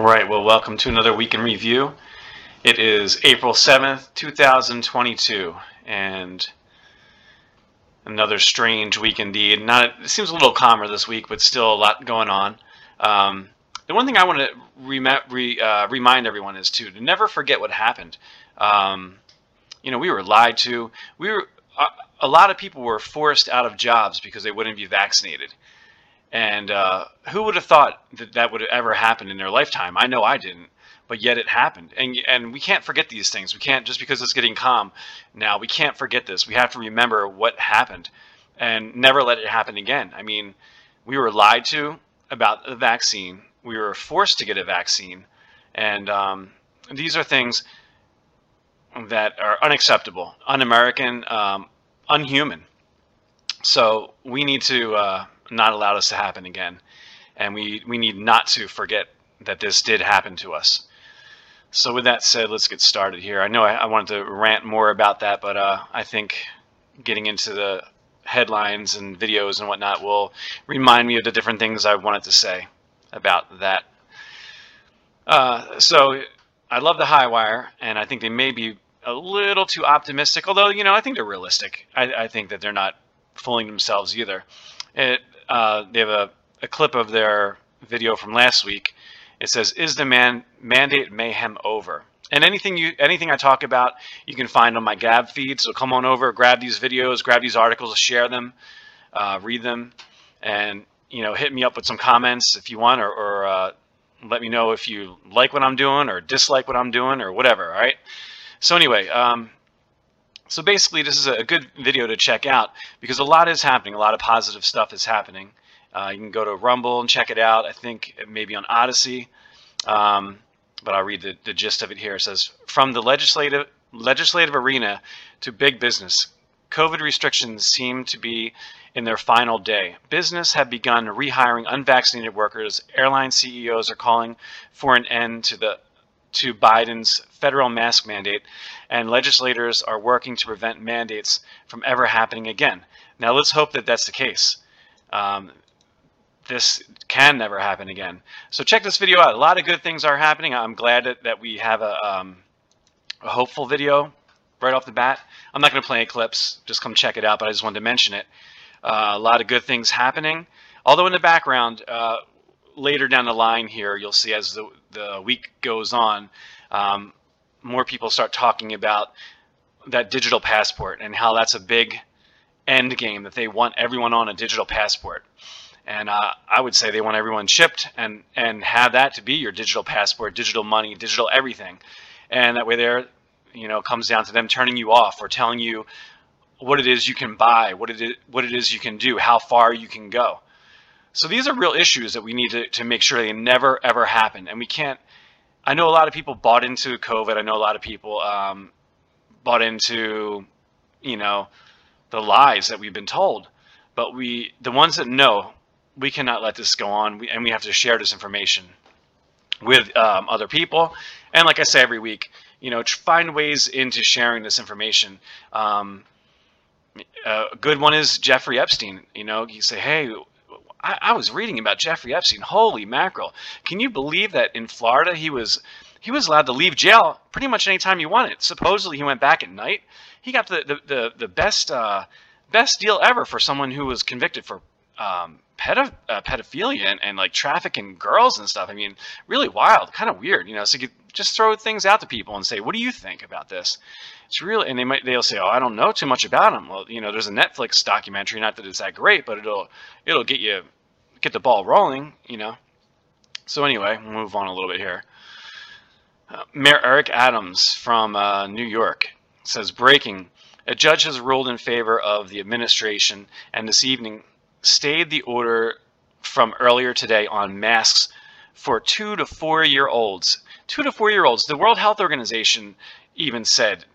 All right, well, welcome to another week in review. It is April 7th, 2022, and another strange week indeed. Not it seems a little calmer this week, but still a lot going on. Um, the one thing I want to re, uh, remind everyone is to, to never forget what happened. Um, you know, we were lied to. We were uh, a lot of people were forced out of jobs because they wouldn't be vaccinated. And uh, who would have thought that that would ever happened in their lifetime? I know I didn't, but yet it happened. And and we can't forget these things. We can't just because it's getting calm now. We can't forget this. We have to remember what happened, and never let it happen again. I mean, we were lied to about the vaccine. We were forced to get a vaccine, and um, these are things that are unacceptable, un-American, um, unhuman. So we need to. Uh, not allow us to happen again. And we, we need not to forget that this did happen to us. So with that said, let's get started here. I know I, I wanted to rant more about that, but uh, I think getting into the headlines and videos and whatnot will remind me of the different things I wanted to say about that. Uh, so I love the HighWire, and I think they may be a little too optimistic, although, you know, I think they're realistic. I, I think that they're not fooling themselves either. It, uh, they have a, a clip of their video from last week. It says, "Is the man mandate mayhem over?" And anything you anything I talk about, you can find on my Gab feed. So come on over, grab these videos, grab these articles, share them, uh, read them, and you know hit me up with some comments if you want, or, or uh, let me know if you like what I'm doing or dislike what I'm doing or whatever. All right. So anyway, um, so basically, this is a good video to check out because a lot is happening. A lot of positive stuff is happening. Uh, you can go to Rumble and check it out. I think maybe on Odysee. um, but I'll read the, the gist of it here. It says, from the legislative legislative arena to big business, COVID restrictions seem to be in their final day. Business have begun rehiring unvaccinated workers. Airline CEOs are calling for an end to the to Biden's federal mask mandate, and legislators are working to prevent mandates from ever happening again. Now, let's hope that that's the case. Um, this can never happen again. So check this video out. A lot of good things are happening. I'm glad that, that we have a, um, a hopeful video right off the bat. I'm not going to play any clips. Just come check it out, but I just wanted to mention it. Uh, a lot of good things happening. Although in the background, uh, later down the line here, you'll see as the, the week goes on, um, more people start talking about that digital passport and how that's a big end game that they want everyone on a digital passport. And uh, I would say they want everyone chipped and, and have that to be your digital passport, digital money, digital everything. And that way there, you know, comes down to them turning you off or telling you what it is you can buy, what it is, what it is you can do, how far you can go. So these are real issues that we need to, to make sure they never, ever happen. And we can't, I know a lot of people bought into COVID. I know a lot of people um, bought into, you know, the lies that we've been told. But we, the ones that know, we cannot let this go on. We, and we have to share this information with um, other people. And like I say every week, you know, find ways into sharing this information. Um, a good one is Jeffrey Epstein. You know, you say, hey, I, I was reading about Jeffrey Epstein. Holy mackerel! Can you believe that in Florida he was he was allowed to leave jail pretty much anytime he wanted. Supposedly he went back at night. He got the the the, the best uh, best deal ever for someone who was convicted for um, pedo- uh, pedophilia and, and like trafficking girls and stuff. I mean, really wild, kind of weird, you know. So you just throw things out to people and say, "What do you think about this?" It's really, and they might they'll say, "Oh, I don't know too much about them." Well, you know, there's a Netflix documentary. Not that it's that great, but it'll it'll get you get the ball rolling, you know. So anyway, we'll move on a little bit here. Uh, Mayor Eric Adams from uh, New York says, breaking, a judge has ruled in favor of the administration and this evening stayed the order from earlier today on masks for two to four year olds. Two to four year olds. The World Health Organization even said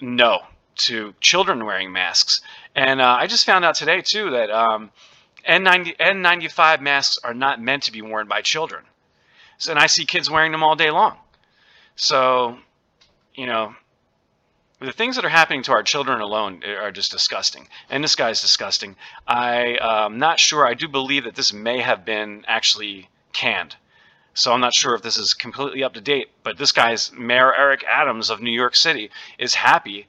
no to children wearing masks. And uh, I just found out today, too, that um, N90, N95 masks are not meant to be worn by children. So, and I see kids wearing them all day long. So, you know, the things that are happening to our children alone are just disgusting. And this guy's disgusting. I, am um, not sure. I do believe that this may have been actually canned. So I'm not sure if this is completely up to date, but this guy's Mayor Eric Adams of New York City is happy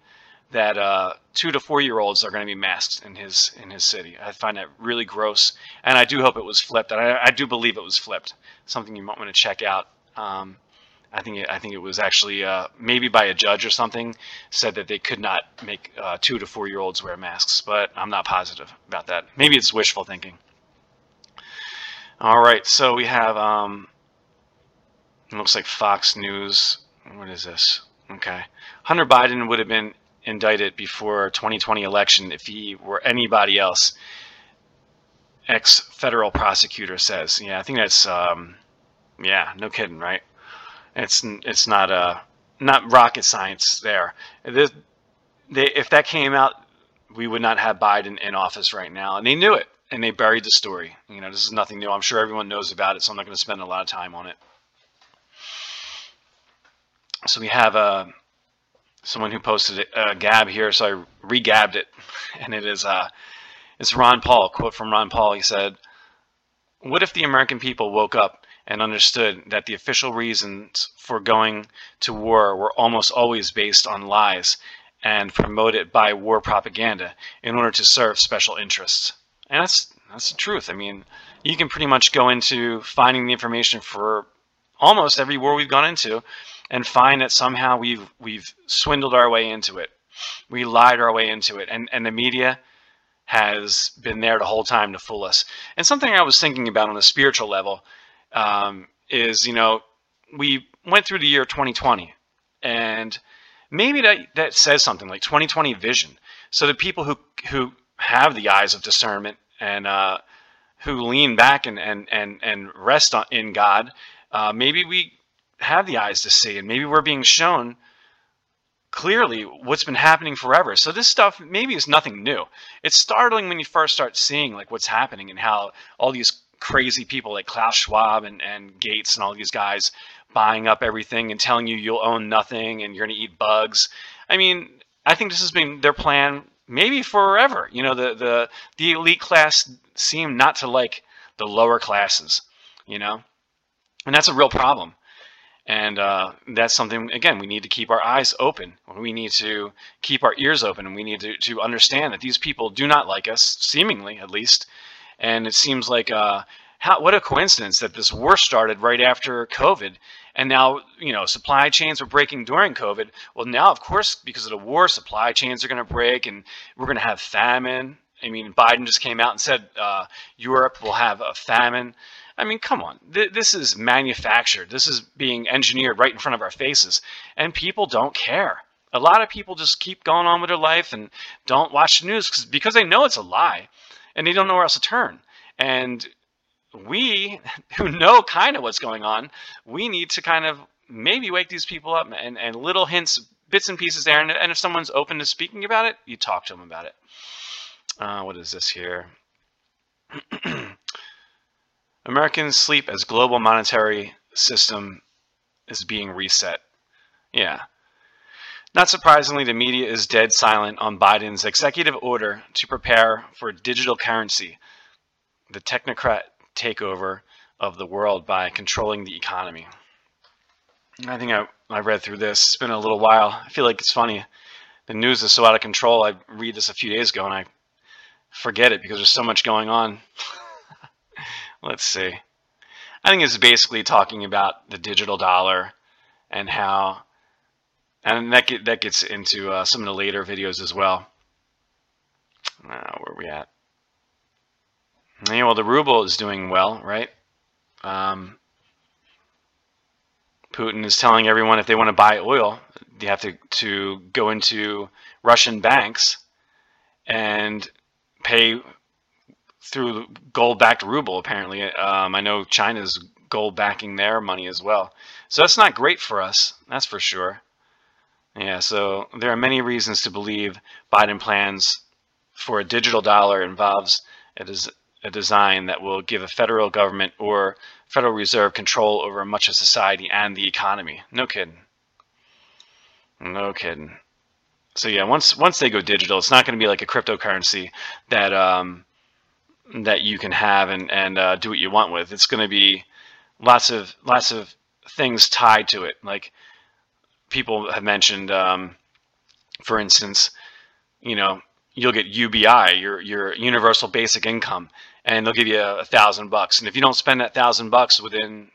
that uh, two to four year olds are going to be masked in his in his city. I find that really gross, and I do hope it was flipped. And I, I do believe it was flipped. Something you might want to check out. Um, I think it, I think it was actually uh, maybe by a judge or something said that they could not make uh, two to four year olds wear masks, but I'm not positive about that. Maybe it's wishful thinking. All right, so we have um, it looks like Fox News. What is this? Okay, Hunter Biden would have been indicted before 2020 election if he were anybody else. Ex federal prosecutor says, yeah, I think that's um, yeah, no kidding, right? It's it's not uh, not rocket science there. This, they, if that came out, we would not have Biden in office right now, and they knew it, and they buried the story. You know, this is nothing new. I'm sure everyone knows about it, so I'm not going to spend a lot of time on it. So we have uh, someone who posted a gab here, so I re-gabbed it, and it is uh, it's Ron Paul. Quote from Ron Paul. He said, "What if the American people woke up and understood that the official reasons for going to war were almost always based on lies and promoted by war propaganda in order to serve special interests. And that's that's the truth. I mean, you can pretty much go into finding the information for almost every war we've gone into and find that somehow we've we've swindled our way into it. We lied our way into it. And and the media has been there the whole time to fool us. And something I was thinking about on a spiritual level um, is you know we went through the year 2020 and maybe that that says something like 2020 vision so the people who who have the eyes of discernment and uh, who lean back and and and, and rest on, in god uh, maybe we have the eyes to see and maybe we're being shown clearly what's been happening forever so this stuff maybe is nothing new it's startling when you first start seeing like what's happening and how all these crazy people like Klaus Schwab and, and Gates and all these guys buying up everything and telling you you'll own nothing and you're going to eat bugs. I mean, I think this has been their plan maybe forever. You know, the, the, the elite class seem not to like the lower classes, you know, and that's a real problem. And uh, that's something, again, we need to keep our eyes open. We need to keep our ears open and we need to, to understand that these people do not like us, seemingly at least, and it seems like uh, how, what a coincidence that this war started right after COVID. And now, you know, supply chains were breaking during COVID. Well, now, of course, because of the war, supply chains are going to break and we're going to have famine. I mean, Biden just came out and said uh, Europe will have a famine. I mean, come on. Th- this is manufactured. This is being engineered right in front of our faces. And people don't care. A lot of people just keep going on with their life and don't watch the news because because they know it's a lie and they don't know where else to turn. And we, who know kind of what's going on, we need to kind of maybe wake these people up and, and little hints, bits and pieces there. And, and if someone's open to speaking about it, you talk to them about it. Uh, what is this here? Americans sleep as global monetary system is being reset. Yeah. Not surprisingly, the media is dead silent on Biden's executive order to prepare for digital currency, the technocrat takeover of the world by controlling the economy. I think I, I read through this. It's been a little while. I feel like it's funny. The news is so out of control. I read this a few days ago and I forget it because there's so much going on. Let's see. I think it's basically talking about the digital dollar and how and that get, that gets into uh, some of the later videos as well. Uh, where are we at? Yeah, well, the ruble is doing well, right? Um, Putin is telling everyone if they want to buy oil, they have to, to go into Russian banks and pay through gold-backed ruble. Apparently, um, I know China's gold backing their money as well. So that's not great for us. That's for sure. Yeah, so there are many reasons to believe Biden plans for a digital dollar involves a, des a design that will give a federal government or Federal Reserve control over much of society and the economy. No kidding. No kidding. So yeah, once once they go digital, it's not going to be like a cryptocurrency that um, that you can have and and uh, do what you want with. It's going to be lots of lots of things tied to it. Like people have mentioned, um, for instance, you know, you'll get UBI, your your universal basic income, and they'll give you a, a thousand bucks. And if you don't spend that thousand bucks within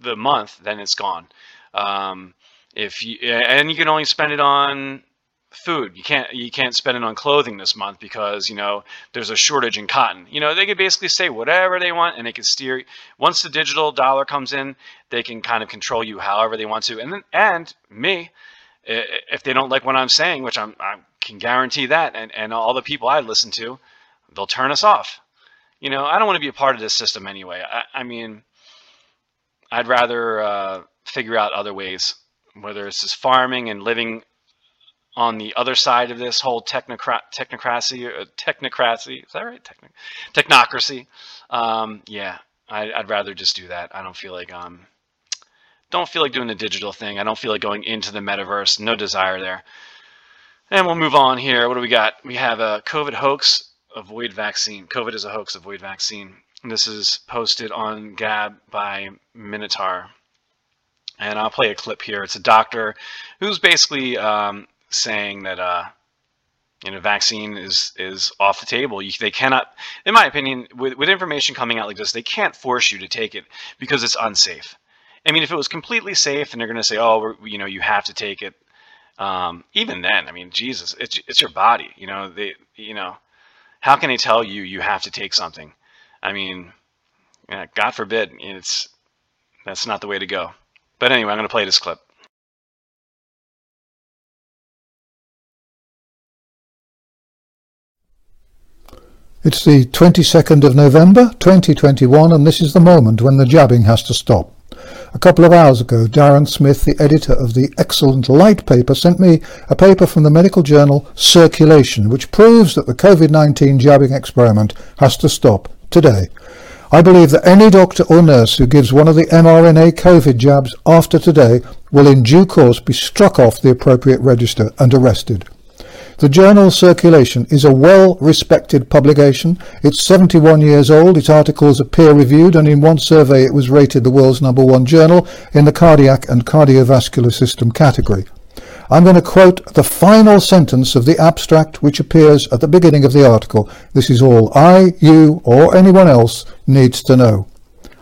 the month, then it's gone. Um, if you and you can only spend it on food. You can't you can't spend it on clothing this month because you know there's a shortage in cotton. You know they could basically say whatever they want and they can steer. Once the digital dollar comes in, they can kind of control you however they want to. And then and me, if they don't like what I'm saying, which I'm I can guarantee that, and and all the people I listen to, they'll turn us off. You know I don't want to be a part of this system anyway. I, I mean, I'd rather uh, figure out other ways whether it's just farming and living on the other side of this whole technocrat technocracy uh, technocracy is that right? Techno technocracy. Um, yeah I, would rather just do that. I don't feel like um don't feel like doing the digital thing. I don't feel like going into the metaverse. No desire there. And we'll move on here. What do we got? We have a COVID hoax avoid vaccine. COVID is a hoax avoid vaccine. This is posted on Gab by Minotaur. And I'll play a clip here. It's a doctor who's basically um, saying that uh, you know vaccine is is off the table. You, they cannot, in my opinion, with with information coming out like this, they can't force you to take it because it's unsafe. I mean, if it was completely safe, and they're going to say, oh, you know, you have to take it. Um, even then, I mean, Jesus, it's it's your body. You know, they, you know, how can they tell you you have to take something? I mean, God forbid, it's that's not the way to go. But anyway, I'm going to play this clip. It's the 22nd of November 2021 and this is the moment when the jabbing has to stop. A couple of hours ago, Darren Smith, the editor of the excellent Light paper, sent me a paper from the medical journal Circulation, which proves that the COVID-19 jabbing experiment has to stop today. I believe that any doctor or nurse who gives one of the mRNA COVID jabs after today will in due course be struck off the appropriate register and arrested. The journal Circulation is a well-respected publication. It's 71 years old, its articles are peer-reviewed, and in one survey it was rated the world's number one journal in the cardiac and cardiovascular system category. I'm going to quote the final sentence of the abstract which appears at the beginning of the article. This is all I, you, or anyone else needs to know.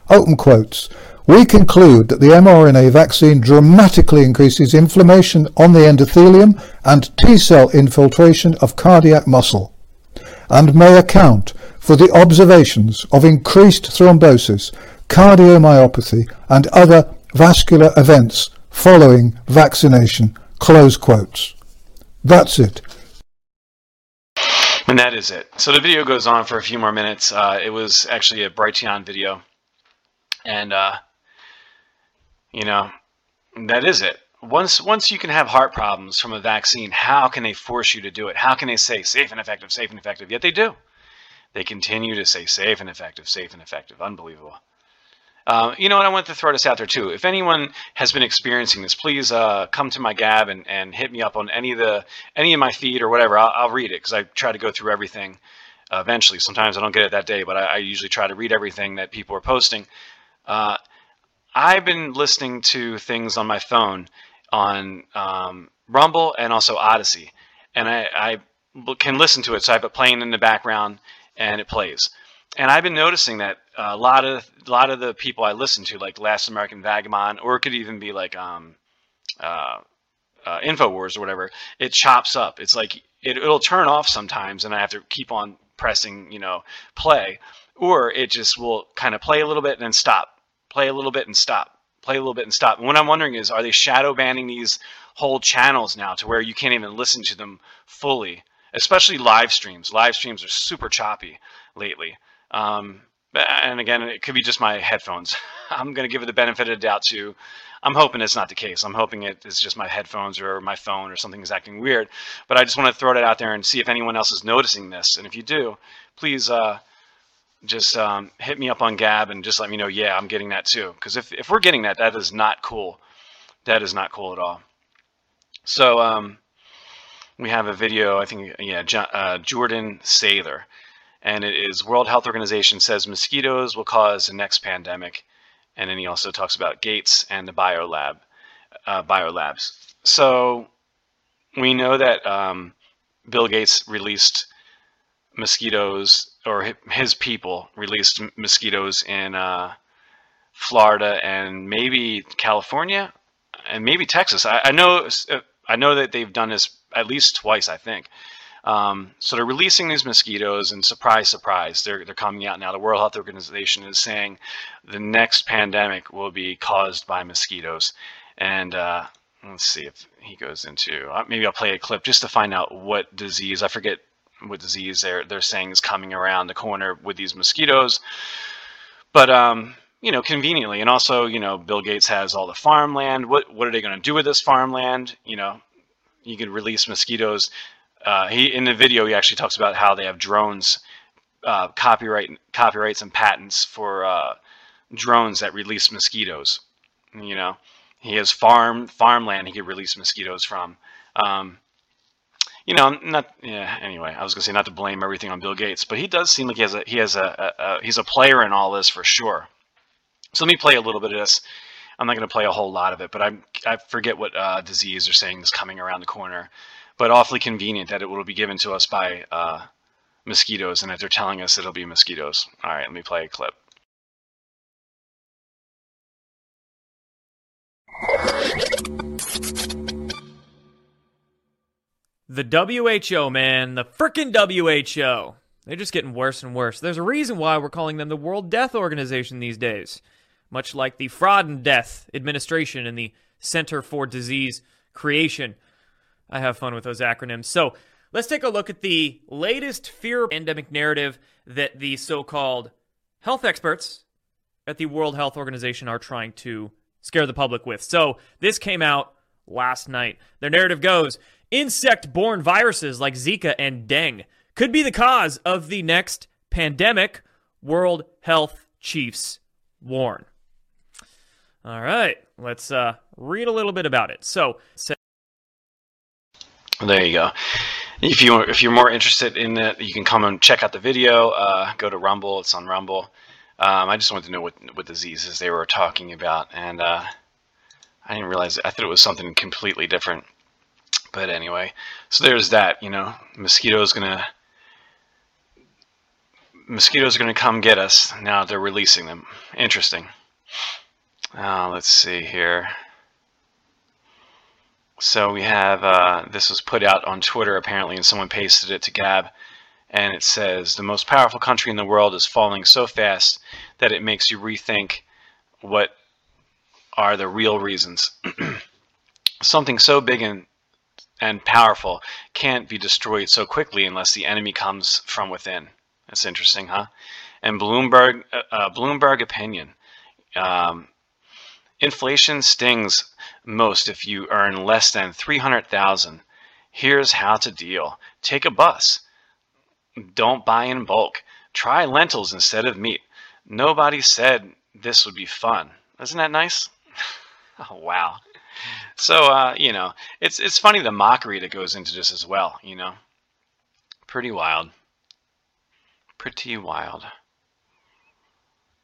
Open quotes. We conclude that the mRNA vaccine dramatically increases inflammation on the endothelium and T-cell infiltration of cardiac muscle and may account for the observations of increased thrombosis, cardiomyopathy and other vascular events following vaccination. Close quotes. That's it. And that is it. So the video goes on for a few more minutes. Uh, it was actually a Brighteon video. And uh, you know, that is it. Once once you can have heart problems from a vaccine, how can they force you to do it? How can they say safe and effective, safe and effective? Yet they do. They continue to say safe and effective, safe and effective. Unbelievable. Uh, you know what? I want to throw this out there too. If anyone has been experiencing this, please uh, come to my Gab and, and hit me up on any of the any of my feed or whatever. I'll, I'll read it because I try to go through everything. Uh, eventually, sometimes I don't get it that day, but I, I, usually try to read everything that people are posting. I've been listening to things on my phone on um, Rumble and also Odysee, and I, I, can listen to it. So I have it playing in the background, and it plays. And I've been noticing that a lot of a lot of the people I listen to, like Last American Vagabond, or it could even be like um, uh, uh, Infowars or whatever, it chops up. It's like it, it'll turn off sometimes, and I have to keep on pressing, you know, play, or it just will kind of play a little bit and then stop play a little bit and stop, play a little bit and stop. And what I'm wondering is, are they shadow banning these whole channels now to where you can't even listen to them fully? Especially live streams. Live streams are super choppy lately. Um, and again, it could be just my headphones. I'm going to give it the benefit of the doubt too. I'm hoping it's not the case. I'm hoping it is just my headphones or my phone or something is acting weird. But I just want to throw it out there and see if anyone else is noticing this. And if you do, please uh, just um, hit me up on Gab and just let me know, yeah, I'm getting that too. Because if, if we're getting that, that is not cool. That is not cool at all. So um, we have a video, I think, yeah, uh, Jordan Sather. And it is World Health Organization says mosquitoes will cause the next pandemic. and then he also talks about Gates and the biolab, uh, biolabs. So we know that um, Bill Gates released mosquitoes, or his people released mosquitoes in uh, Florida and maybe California and maybe Texas. I, I, know uh, I know that they've done this at least twice. I think. Um, so they're releasing these mosquitoes, and surprise, surprise, they're they're coming out now. The World Health Organization is saying the next pandemic will be caused by mosquitoes, and uh, let's see if he goes into uh, maybe I'll play a clip just to find out what disease I forget what disease they're they're saying is coming around the corner with these mosquitoes, but um, you know, conveniently, and also you know, Bill Gates has all the farmland. What what are they going to do with this farmland? You know, you can release mosquitoes uh, he in the video he actually talks about how they have drones, uh, copyright copyrights and patents for uh, drones that release mosquitoes. You know, he has farm farmland he could release mosquitoes from. Um, you know, not yeah. Anyway, I was gonna say not to blame everything on Bill Gates, but he does seem like he has a he has a, a, a he's a player in all this for sure. So let me play a little bit of this. I'm not to play a whole lot of it, but I'm I forget what uh, disease they're saying is coming around the corner but awfully convenient that it will be given to us by uh, mosquitoes and that they're telling us it'll be mosquitoes. All right, let me play a clip. The WHO, man, the frickin' WHO. They're just getting worse and worse. There's a reason why we're calling them the World Death Organization these days, much like the Fraud and Death Administration and the Center for Disease Creation. I have fun with those acronyms. So let's take a look at the latest fear pandemic narrative that the so called health experts at the World Health Organization are trying to scare the public with. So this came out last night. Their narrative goes insect borne viruses like Zika and Dengue could be the cause of the next pandemic, World Health Chiefs warn. All right, let's uh, read a little bit about it. So, there you go. If you if you're more interested in it, you can come and check out the video. Uh, go to Rumble. It's on Rumble. Um, I just wanted to know what what diseases they were talking about, and uh, I didn't realize. I thought it was something completely different. But anyway, so there's that. You know, mosquitoes gonna mosquitoes are gonna come get us. Now they're releasing them. Interesting. Uh, let's see here. So we have, uh, this was put out on Twitter apparently, and someone pasted it to Gab, and it says, the most powerful country in the world is falling so fast that it makes you rethink what are the real reasons. Something so big and, and powerful can't be destroyed so quickly unless the enemy comes from within. That's interesting, huh? And Bloomberg, uh, uh Bloomberg opinion. Um, inflation stings most if you earn less than 300,000. Here's how to deal. Take a bus. Don't buy in bulk. Try lentils instead of meat. Nobody said this would be fun. Isn't that nice? oh, wow. So, uh, you know, it's it's funny the mockery that goes into this as well, you know. Pretty wild. Pretty wild.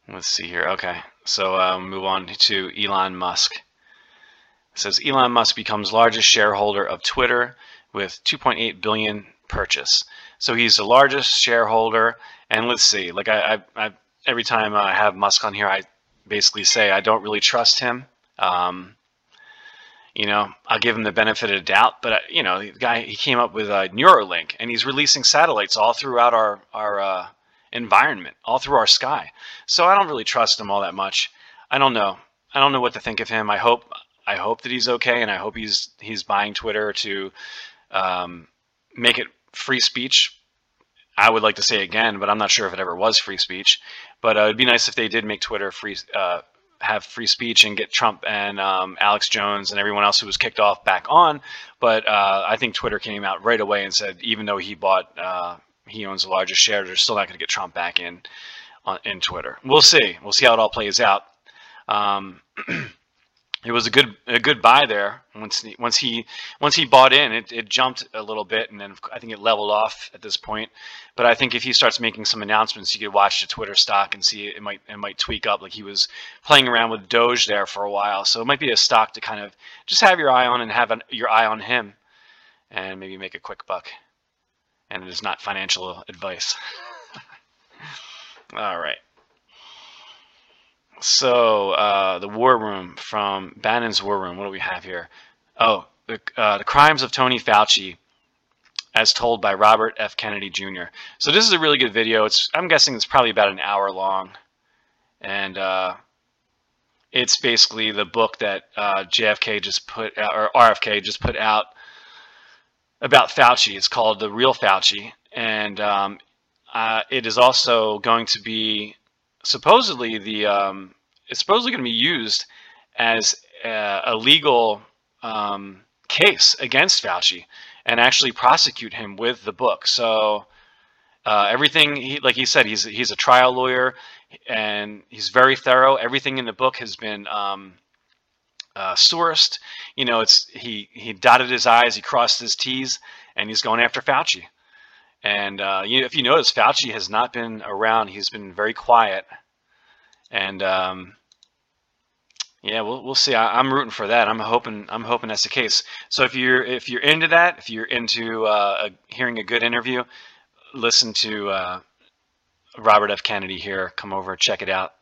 Let's see here. Okay, so uh, move on to Elon Musk. It says Elon Musk becomes largest shareholder of Twitter with 2.8 billion purchase. So he's the largest shareholder. And let's see, like I, I, I every time I have Musk on here, I basically say I don't really trust him. Um, you know, I'll give him the benefit of the doubt, but uh, you know, the guy he came up with a Neuralink, and he's releasing satellites all throughout our our uh, environment, all through our sky. So I don't really trust him all that much. I don't know. I don't know what to think of him. I hope I hope that he's okay, and I hope he's he's buying Twitter to um, make it free speech. I would like to say again, but I'm not sure if it ever was free speech. But uh, it'd be nice if they did make Twitter free, uh, have free speech, and get Trump and um, Alex Jones and everyone else who was kicked off back on. But uh, I think Twitter came out right away and said, even though he bought, uh, he owns the largest share, they're still not going to get Trump back in on, in Twitter. We'll see. We'll see how it all plays out. Um, it was a good a good buy there. Once he, once he once he bought in it, it jumped a little bit and then I think it leveled off at this point. But I think if he starts making some announcements you could watch the Twitter stock and see it might it might tweak up. Like he was playing around with Doge there for a while. So it might be a stock to kind of just have your eye on and have an, your eye on him and maybe make a quick buck. And it is not financial advice. All right so uh, the War Room from Bannon's War Room. What do we have here? Oh, the, uh, the crimes of Tony Fauci, as told by Robert F. Kennedy Jr. So this is a really good video. It's I'm guessing it's probably about an hour long, and uh, it's basically the book that uh, JFK just put out, or RFK just put out about Fauci. It's called The Real Fauci, and um, uh, it is also going to be supposedly the um, it's supposedly going to be used as a, a legal um, case against Fauci and actually prosecute him with the book. So uh, everything, he, like he said, he's he's a trial lawyer and he's very thorough. Everything in the book has been um, uh, sourced. You know, it's he he dotted his i's, he crossed his t's, and he's going after Fauci. And uh, you if you notice, Fauci has not been around. He's been very quiet. And um, yeah, we'll we'll see. I, am rooting for that. I'm hoping I'm hoping that's the case. So if you're if you're into that, if you're into uh, hearing a good interview, listen to uh, Robert F. Kennedy here. Come over, check it out.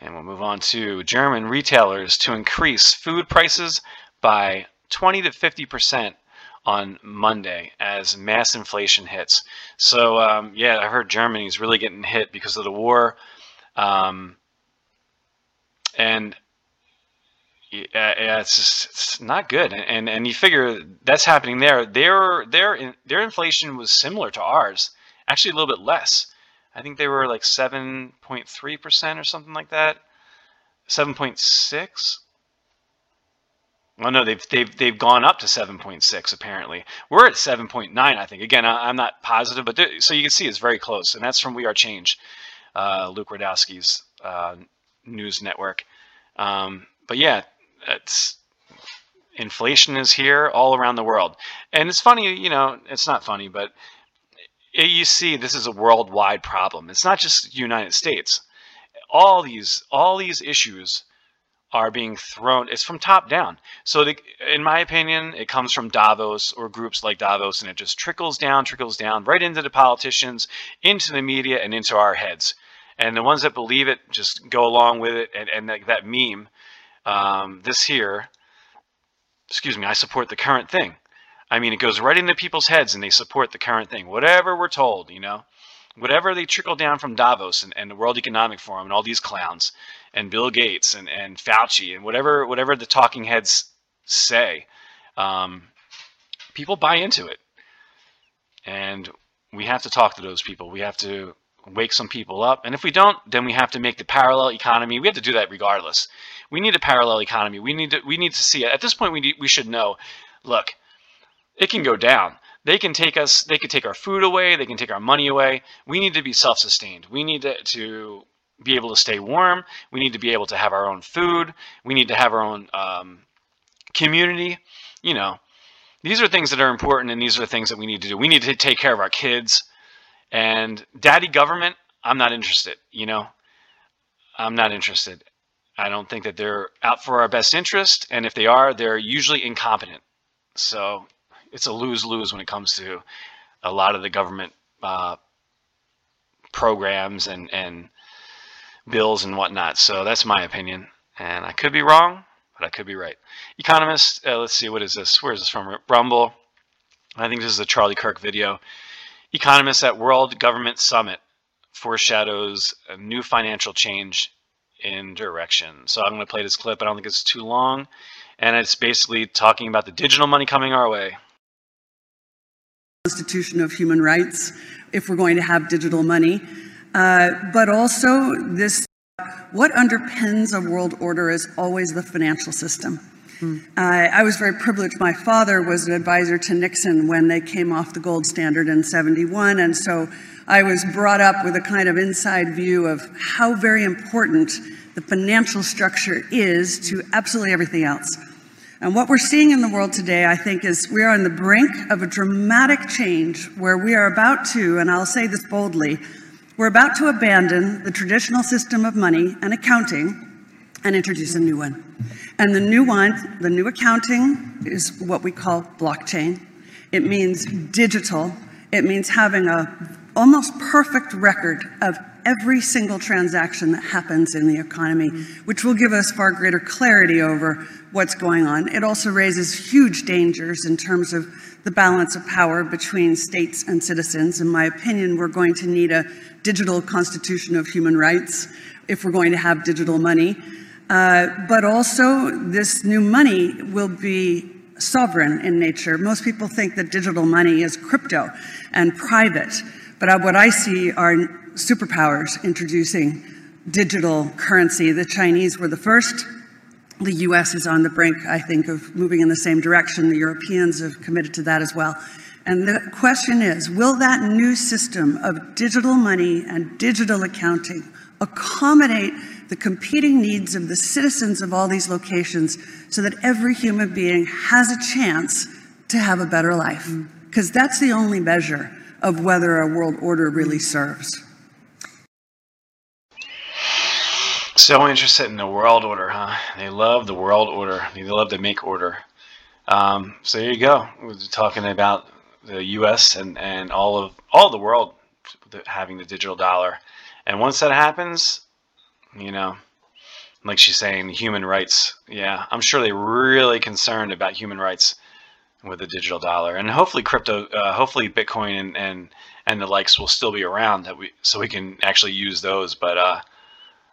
And we'll move on to German retailers to increase food prices by 20 to 50 percent on Monday as mass inflation hits. So um, yeah, I heard Germany's really getting hit because of the war, um, and yeah, it's just, it's not good. And and you figure that's happening there. Their their their inflation was similar to ours, actually a little bit less. I think they were like seven point three percent or something like that. Seven point six well, no, they've they've they've gone up to 7.6 apparently. We're at 7.9, I think. Again, I, am not positive, but so you can see it's very close, and that's from We Are Change, uh, Luke Rudkowski's uh, news network. Um, but yeah, it's inflation is here all around the world, and it's funny. You know, it's not funny, but it, you see, this is a worldwide problem. It's not just United States. All these all these issues are being thrown it's from top down. So the, in my opinion it comes from davos or groups like davos and it just trickles down trickles down right into the politicians into the media and into our heads. And the ones that believe it just go along with it and, and that, that meme um, this here excuse me i support the current thing. I mean it goes right into people's heads and they support the current thing. Whatever we're told you know? Whatever they trickle down from davos and, and the world economic forum and all these clowns and Bill Gates and, and Fauci and whatever whatever the talking heads say, um, people buy into it, and we have to talk to those people. We have to wake some people up, and if we don't, then we have to make the parallel economy. We have to do that regardless. We need a parallel economy. We need to we need to see it. At this point, we need, we should know. Look, it can go down. They can take us. They can take our food away. They can take our money away. We need to be self-sustained. We need to, to be able to stay warm. We need to be able to have our own food. We need to have our own um, community. You know, these are things that are important, and these are the things that we need to do. We need to take care of our kids. And daddy government, I'm not interested. You know, I'm not interested. I don't think that they're out for our best interest, and if they are, they're usually incompetent. So it's a lose lose when it comes to a lot of the government uh, programs and and bills and whatnot. So that's my opinion, and I could be wrong, but I could be right. Economist, uh, let's see, what is this? Where is this from? Rumble. I think this is a Charlie Kirk video. Economists at World Government Summit foreshadows a new financial change in direction. So I'm going to play this clip. I don't think it's too long, and it's basically talking about the digital money coming our way. Constitution of Human Rights, if we're going to have digital money. Uh, but also, this what underpins a world order is always the financial system. Mm. Uh, I was very privileged. My father was an advisor to Nixon when they came off the gold standard in 71. And so I was brought up with a kind of inside view of how very important the financial structure is to absolutely everything else. And what we're seeing in the world today, I think, is we are on the brink of a dramatic change where we are about to, and I'll say this boldly, we're about to abandon the traditional system of money and accounting and introduce a new one. And the new one, the new accounting, is what we call blockchain. It means digital. It means having a almost perfect record of every single transaction that happens in the economy, which will give us far greater clarity over what's going on. It also raises huge dangers in terms of the balance of power between states and citizens. In my opinion, we're going to need a digital constitution of human rights if we're going to have digital money. Uh, but also, this new money will be sovereign in nature. Most people think that digital money is crypto and private, but what I see are superpowers introducing digital currency. The Chinese were the first. The US is on the brink, I think, of moving in the same direction. The Europeans have committed to that as well. And the question is will that new system of digital money and digital accounting accommodate the competing needs of the citizens of all these locations so that every human being has a chance to have a better life. Because that's the only measure of whether a world order really serves. So interested in the world order, huh? They love the world order. They love to make order. Um, so there you go. We're talking about the U.S. and, and all of all the world having the digital dollar. And once that happens, you know, like she's saying, human rights. Yeah, I'm sure they're really concerned about human rights with the digital dollar, and hopefully crypto, uh, hopefully Bitcoin and, and and the likes will still be around that we so we can actually use those. But uh,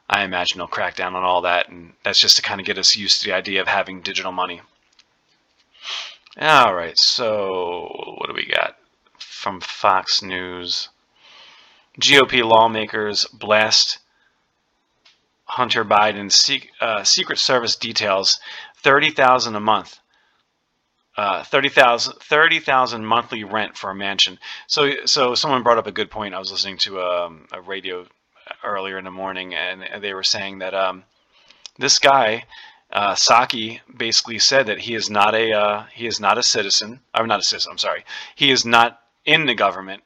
I imagine they'll crack down on all that, and that's just to kind of get us used to the idea of having digital money. All right, so what do we got from Fox News? GOP lawmakers blast Hunter Biden's uh, Secret Service details 30,000 a month. Uh, 30,000 30, monthly rent for a mansion. So, so someone brought up a good point. I was listening to a, um, a radio earlier in the morning, and they were saying that um, this guy, uh, Psaki, basically said that he is not a uh, he is not a citizen. I'm not a citizen. I'm sorry. He is not in the government,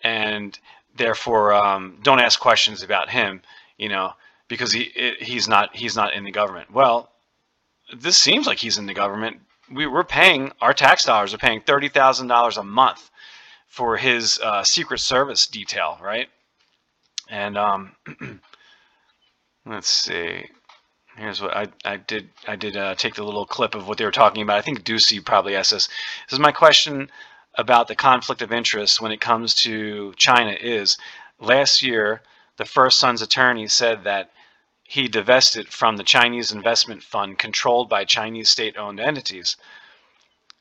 and therefore um, don't ask questions about him. You know, because he he's not he's not in the government. Well, this seems like he's in the government. We, we're paying our tax dollars are paying thirty thousand dollars a month for his uh, Secret Service detail, right? And um, let's see. Here's what I, I did. I did uh, take the little clip of what they were talking about. I think Doocy probably asked this. This is my question about the conflict of interest when it comes to China. Is last year the First Son's attorney said that he divested from the Chinese investment fund controlled by Chinese state owned entities.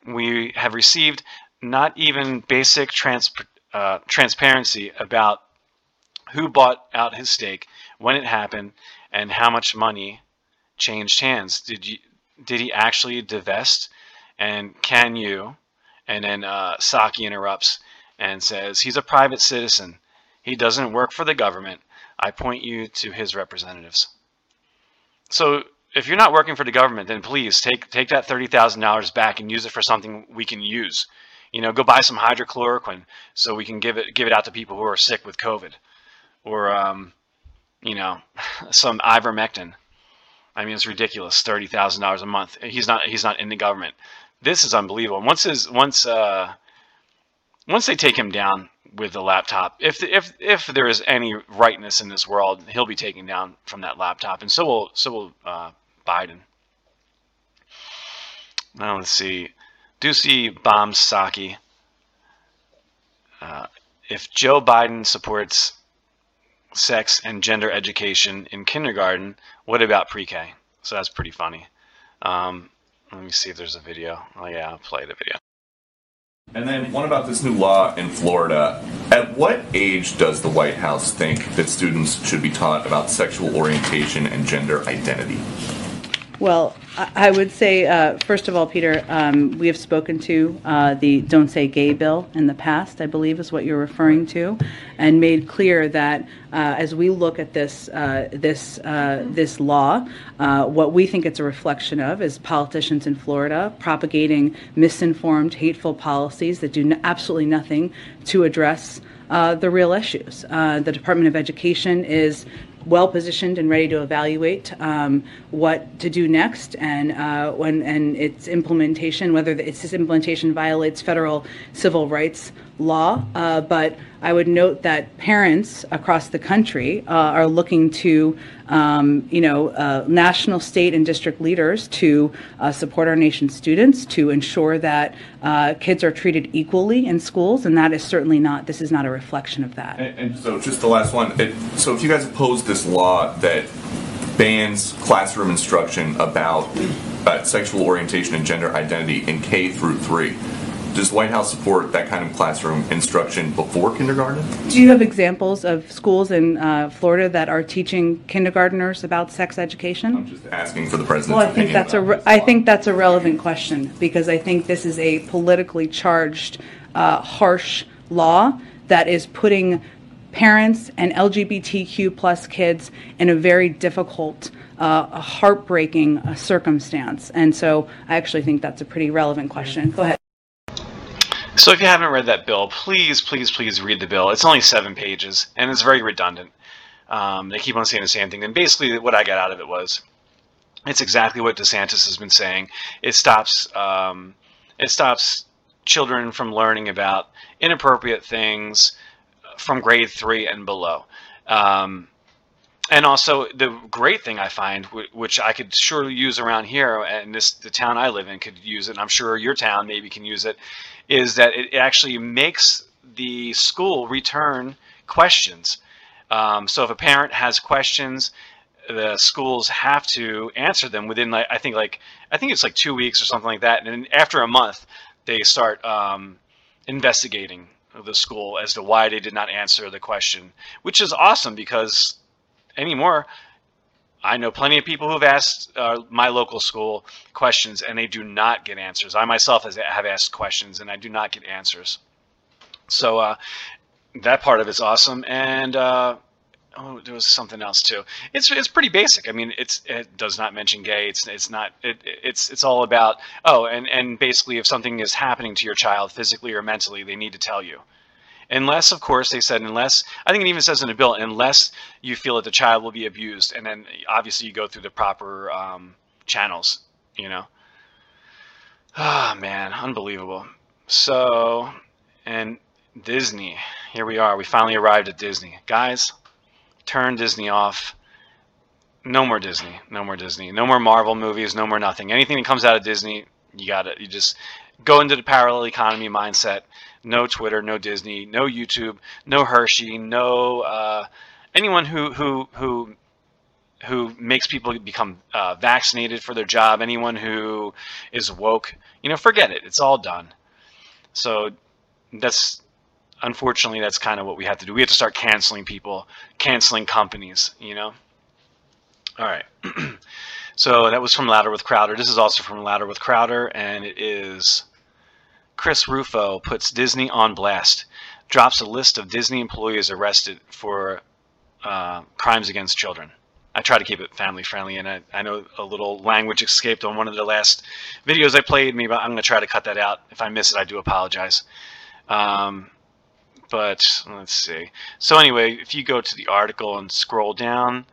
We have received not even basic trans- uh, transparency about who bought out his stake, when it happened, and how much money changed hands. Did you did he actually divest? And can you? And then uh, Psaki interrupts and says he's a private citizen. He doesn't work for the government. I point you to his representatives. So if you're not working for the government, then please take take that thirty thousand dollars back and use it for something we can use. You know, go buy some hydrochloroquine so we can give it give it out to people who are sick with COVID, or um, you know, some ivermectin. I mean, it's ridiculous. Thirty thousand dollars a month. He's not he's not in the government. This is unbelievable. Once his once uh, once they take him down with the laptop, if if if there is any rightness in this world, he'll be taken down from that laptop, and so will so will uh, Biden. Now let's see, Doocy bombs Psaki. Uh, if Joe Biden supports sex and gender education in kindergarten, what about pre-K? So that's pretty funny. Um, let me see if there's a video. Oh yeah, I'll play the video. And then one about this new law in Florida. At what age does the White House think that students should be taught about sexual orientation and gender identity? Well, I would say, uh, first of all, Peter, um, we have spoken to uh, the Don't Say Gay bill in the past, I believe is what you're referring to, and made clear that uh, as we look at this, uh, this, uh, this law, uh, what we think it's a reflection of is politicians in Florida propagating misinformed, hateful policies that do n- absolutely nothing to address uh, the real issues. Uh, the Department of Education is well positioned and ready to evaluate um, what to do next. And uh, when and its implementation, whether its implementation violates federal civil rights law. Uh, but I would note that parents across the country uh, are looking to, um, you know, uh, national, state, and district leaders to uh, support our nation's students to ensure that uh, kids are treated equally in schools, and that is certainly not. This is not a reflection of that. And, and so, just the last one. It, so, if you guys oppose this law that bans classroom instruction about uh, sexual orientation and gender identity in K through three, does White House support that kind of classroom instruction before kindergarten? Do you have examples of schools in uh, Florida that are teaching kindergarteners about sex education? I'm just asking for the president's Well, I think that's a, re- I think that's a relevant question, because I think this is a politically charged, uh, harsh law that is putting parents and LGBTQ plus kids in a very difficult, uh, heartbreaking uh, circumstance. And so I actually think that's a pretty relevant question. Go ahead. So if you haven't read that bill, please, please, please read the bill. It's only seven pages, and it's very redundant. Um, they keep on saying the same thing. And basically, what I got out of it was, it's exactly what DeSantis has been saying. It stops, um, it stops children from learning about inappropriate things from grade three and below. Um, and also the great thing I find, which I could surely use around here, and this the town I live in could use it, and I'm sure your town maybe can use it, is that it actually makes the school return questions. Um, so if a parent has questions, the schools have to answer them within like I think like I think it's like two weeks or something like that, and then after a month they start um, investigating the school as to why they did not answer the question, which is awesome because anymore. I know plenty of people who've asked uh, my local school questions and they do not get answers. I myself has, have asked questions and I do not get answers. So uh, that part of it's awesome. And uh, oh, there was something else too. It's it's pretty basic. I mean, it's it does not mention gay. It's it's not it, it's it's all about oh, and and basically if something is happening to your child physically or mentally, they need to tell you unless of course they said unless i think it even says in the bill unless you feel that the child will be abused and then obviously you go through the proper um, channels you know? Ah man unbelievable. So and disney here we are we finally arrived at disney. Guys turn disney off. No more disney no more disney no more marvel movies no more nothing. Anything that comes out of disney you got to you just go into the parallel economy mindset no Twitter, no Disney, no YouTube, no Hershey, no uh, anyone who who who who makes people become uh, vaccinated for their job. Anyone who is woke, you know, forget it. It's all done. So that's unfortunately that's kind of what we have to do. We have to start canceling people, canceling companies. You know. All right. so that was from Louder with Crowder. This is also from Louder with Crowder, and it is. Chris Rufo puts Disney on blast, drops a list of Disney employees arrested for uh, crimes against children. I try to keep it family friendly, and I, I know a little language escaped on one of the last videos I played. Maybe I'm going to try to cut that out. If I miss it, I do apologize. Um, but let's see. So anyway, if you go to the article and scroll down,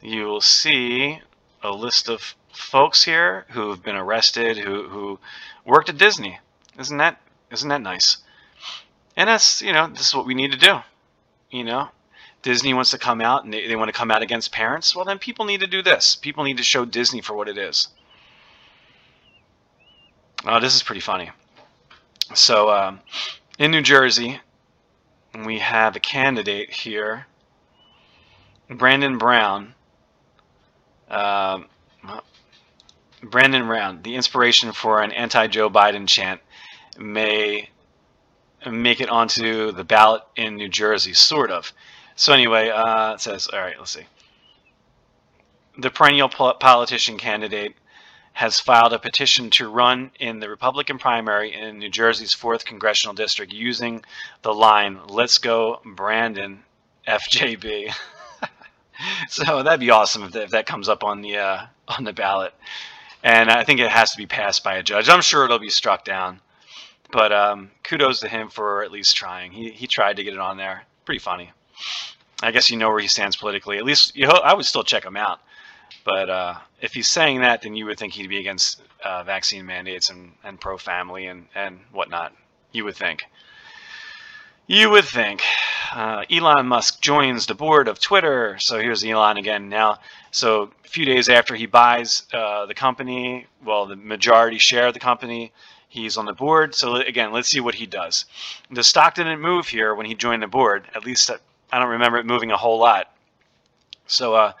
you will see a list of folks here who have been arrested, who who worked at Disney. Isn't that isn't that nice? And that's you know this is what we need to do. You know, Disney wants to come out and they, they want to come out against parents. Well, then people need to do this. People need to show Disney for what it is. Oh, this is pretty funny. So, um, in New Jersey, we have a candidate here, Brandon Brown. Um, Brandon Brown, the inspiration for an anti-Joe Biden chant, may make it onto the ballot in New Jersey, sort of. So anyway, uh, it says, all right, let's see. The perennial po- politician candidate has filed a petition to run in the Republican primary in New Jersey's 4th Congressional District using the line, Let's go, Brandon, FJB. so that'd be awesome if that, if that comes up on the, uh, on the ballot. And I think it has to be passed by a judge. I'm sure it'll be struck down. But um, kudos to him for at least trying. He, he tried to get it on there. Pretty funny. I guess you know where he stands politically. At least you I would still check him out. But uh, if he's saying that, then you would think he'd be against uh, vaccine mandates and, and pro family and, and whatnot. You would think. You would think. Uh, Elon Musk joins the board of Twitter. So here's Elon again now. So a few days after he buys uh, the company, well, the majority share of the company, he's on the board. So again, let's see what he does. The stock didn't move here when he joined the board. At least I don't remember it moving a whole lot. So uh,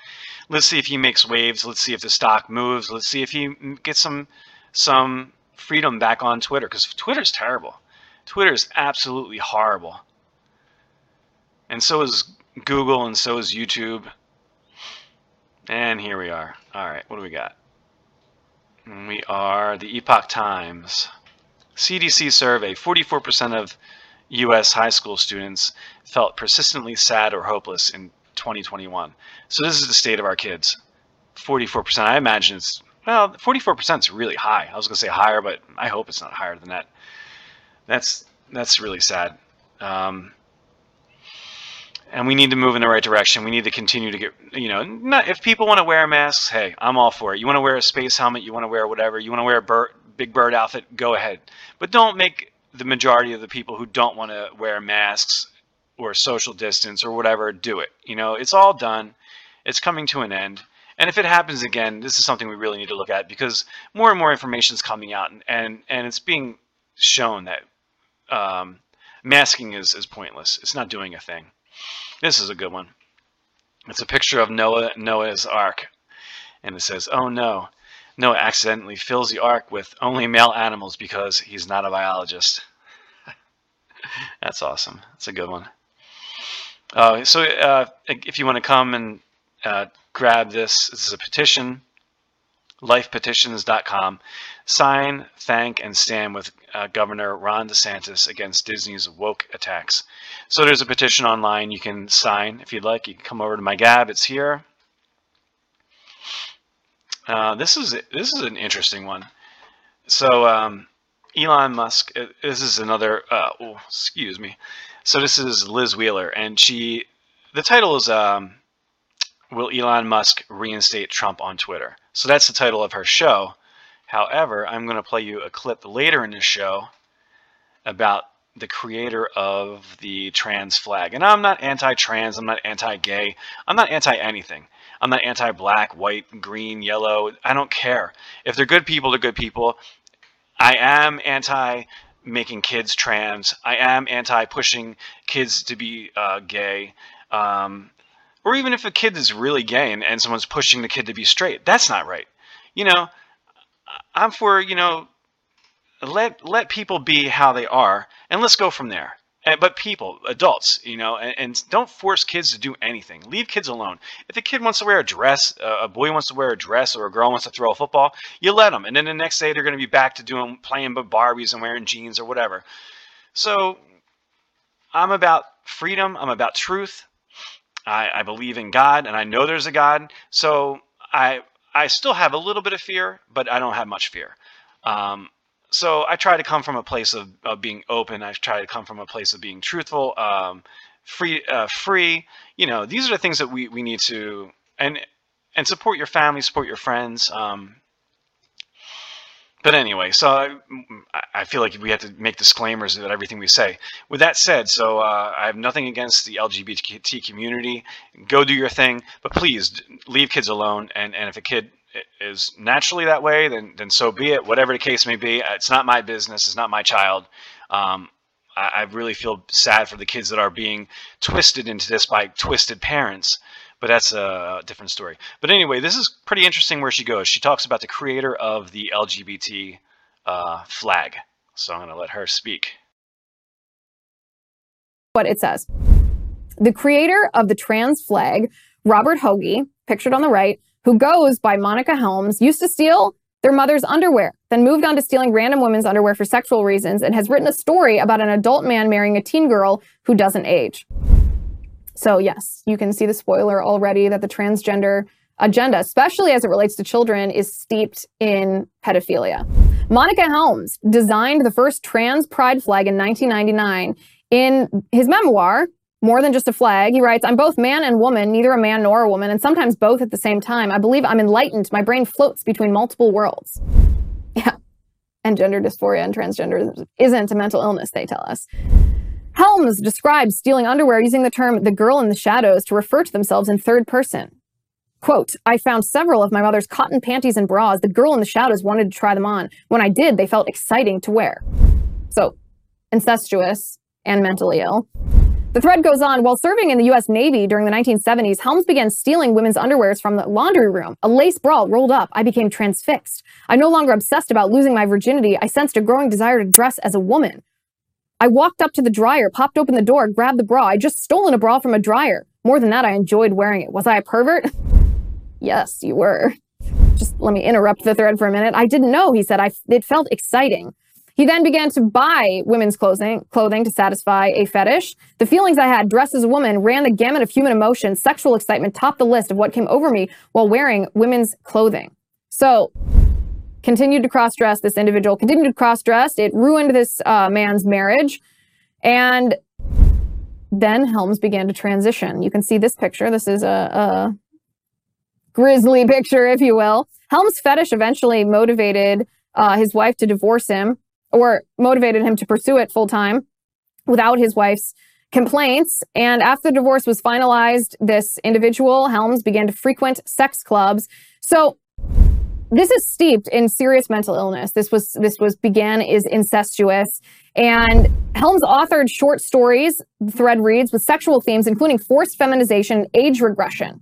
let's see if he makes waves. Let's see if the stock moves. Let's see if he gets some some freedom back on Twitter because Twitter's terrible. Twitter is absolutely horrible. And so is Google and so is YouTube. And here we are. All right, what do we got? We are the Epoch Times. CDC survey 44% of U.S. high school students felt persistently sad or hopeless in 2021. So this is the state of our kids. 44%. I imagine it's well, 44% is really high. I was going to say higher, but I hope it's not higher than that. That's that's really sad. Um, and we need to move in the right direction. We need to continue to get, you know, not, if people want to wear masks, hey, I'm all for it. You want to wear a space helmet, you want to wear whatever, you want to wear a bird, big bird outfit, go ahead. But don't make the majority of the people who don't want to wear masks or social distance or whatever do it. You know, it's all done. It's coming to an end. And if it happens again, this is something we really need to look at because more and more information is coming out, and, and, and it's being shown that um, masking is, is pointless. It's not doing a thing. This is a good one. It's a picture of Noah Noah's Ark, and it says, "Oh no, Noah accidentally fills the ark with only male animals because he's not a biologist." That's awesome. That's a good one. Uh, so uh, if you want to come and uh, grab this, this is a petition, lifepetitions.com. Sign, thank, and stand with uh, Governor Ron DeSantis against Disney's woke attacks. So there's a petition online you can sign if you'd like. You can come over to my Gab. It's here. Uh, this is this is an interesting one. So um, Elon Musk. Uh, this is another. Uh, oh, excuse me. So this is Liz Wheeler, and she. The title is um, "Will Elon Musk reinstate Trump on Twitter?" So that's the title of her show. However, I'm going to play you a clip later in the show about the creator of the trans flag. And I'm not anti-trans. I'm not anti-gay. I'm not anti-anything. I'm not anti-black, white, green, yellow. I don't care. If they're good people, they're good people. I am anti making kids trans. I am anti pushing kids to be uh, gay. Um, or even if a kid is really gay and, and someone's pushing the kid to be straight, that's not right. You know, I'm for, you know, let let people be how they are and let's go from there. And, but people, adults, you know, and, and, don't force kids to do anything. Leave kids alone. If a kid wants to wear a dress, uh, a boy wants to wear a dress, or a girl wants to throw a football, you let them. And then the next day they're going to be back to doing playing with Barbies and wearing jeans or whatever. So I'm about freedom. I'm about truth. I, I believe in God, and I know there's a God. So I I still have a little bit of fear, but I don't have much fear. Um, so I try to come from a place of, of being open. I try to come from a place of being truthful, um, free, uh, free. You know, these are the things that we, we need to and and support your family, support your friends. Um, but anyway, so I, I, feel like we have to make disclaimers about everything we say. With that said, so uh, I have nothing against the LGBT community. Go do your thing, but please leave kids alone. And, and if a kid is naturally that way, then then so be it. Whatever the case may be, it's not my business. It's not my child. Um, I, I, really feel sad for the kids that are being twisted into this by twisted parents. But that's a different story. But anyway, this is pretty interesting where she goes. She talks about the creator of the LGBT uh, flag. So I'm going to let her speak. What it says. The creator of the trans flag, Robert Hoge, pictured on the right, who goes by Monica Helms, used to steal their mother's underwear, then moved on to stealing random women's underwear for sexual reasons and has written a story about an adult man marrying a teen girl who doesn't age. So, yes, you can see the spoiler already that the transgender agenda, especially as it relates to children, is steeped in pedophilia. Monica Helms designed the first trans pride flag in 1999. In his memoir, More Than Just a Flag, he writes, I'm both man and woman, neither a man nor a woman, and sometimes both at the same time. I believe I'm enlightened. My brain floats between multiple worlds. Yeah. And gender dysphoria and transgender isn't a mental illness, they tell us. Helms describes stealing underwear using the term the girl in the shadows to refer to themselves in third person. Quote, I found several of my mother's cotton panties and bras. The girl in the shadows wanted to try them on. When I did, they felt exciting to wear. So, incestuous and mentally ill. The thread goes on while serving in the US Navy during the 1970s, Helms began stealing women's underwears from the laundry room. A lace bra rolled up. I became transfixed. I no longer obsessed about losing my virginity. I sensed a growing desire to dress as a woman. I walked up to the dryer, popped open the door, grabbed the bra. I just stolen a bra from a dryer. More than that, I enjoyed wearing it. Was I a pervert? Yes, you were. Just let me interrupt the thread for a minute. I didn't know, he said. I, it felt exciting. He then began to buy women's clothing, clothing to satisfy a fetish. The feelings I had dressed as a woman ran the gamut of human emotions. Sexual excitement topped the list of what came over me while wearing women's clothing. So, continued to cross dress this individual, continued to cross dress. It ruined this uh, man's marriage. And then Helms began to transition. You can see this picture. This is a, a grisly picture, if you will. Helm's fetish eventually motivated uh, his wife to divorce him or motivated him to pursue it full time without his wife's complaints. And after the divorce was finalized, this individual, Helms, began to frequent sex clubs. So this is steeped in serious mental illness. This was this was began is incestuous. And Helms authored short stories, the thread reads, with sexual themes, including forced feminization, age regression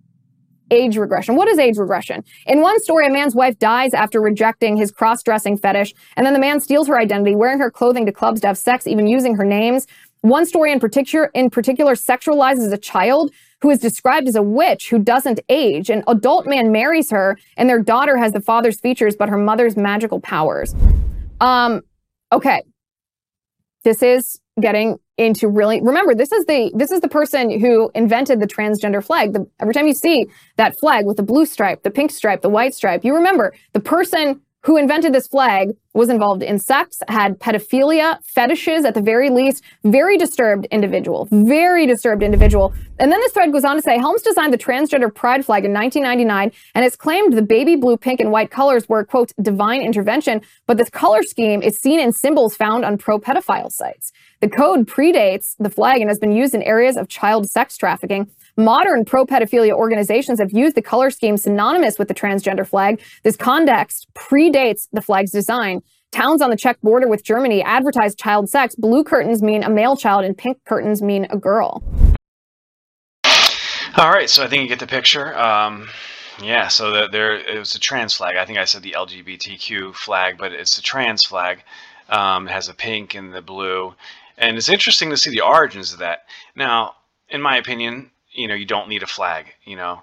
age regression. What is age regression? In one story, a man's wife dies after rejecting his cross dressing fetish, and then the man steals her identity, wearing her clothing to clubs to have sex, even using her names. One story in particular, in particular sexualizes a child who is described as a witch who doesn't age. An adult man marries her, and their daughter has the father's features but her mother's magical powers. Um, okay. This is getting into really remember this is the this is the person who invented the transgender flag. The, every time you see that flag with the blue stripe the pink stripe the white stripe you remember the person who invented this flag was involved in sex, had pedophilia, fetishes at the very least, very disturbed individual, very disturbed individual. And then this thread goes on to say Helms designed the transgender pride flag in 1999 and it's claimed the baby blue, pink, and white colors were, quote, divine intervention, but this color scheme is seen in symbols found on pro pedophile sites. The code predates the flag and has been used in areas of child sex trafficking. Modern pro pedophilia organizations have used the color scheme synonymous with the transgender flag. This context predates the flag's design. Towns on the Czech border with Germany advertise child sex. Blue curtains mean a male child, and pink curtains mean a girl. All right, so I think you get the picture. Um, yeah, so the, there it was a trans flag. I think I said the LGBTQ flag, but it's a trans flag. Um, it has a pink and the blue, and it's interesting to see the origins of that. Now, in my opinion, you know, you don't need a flag. You know,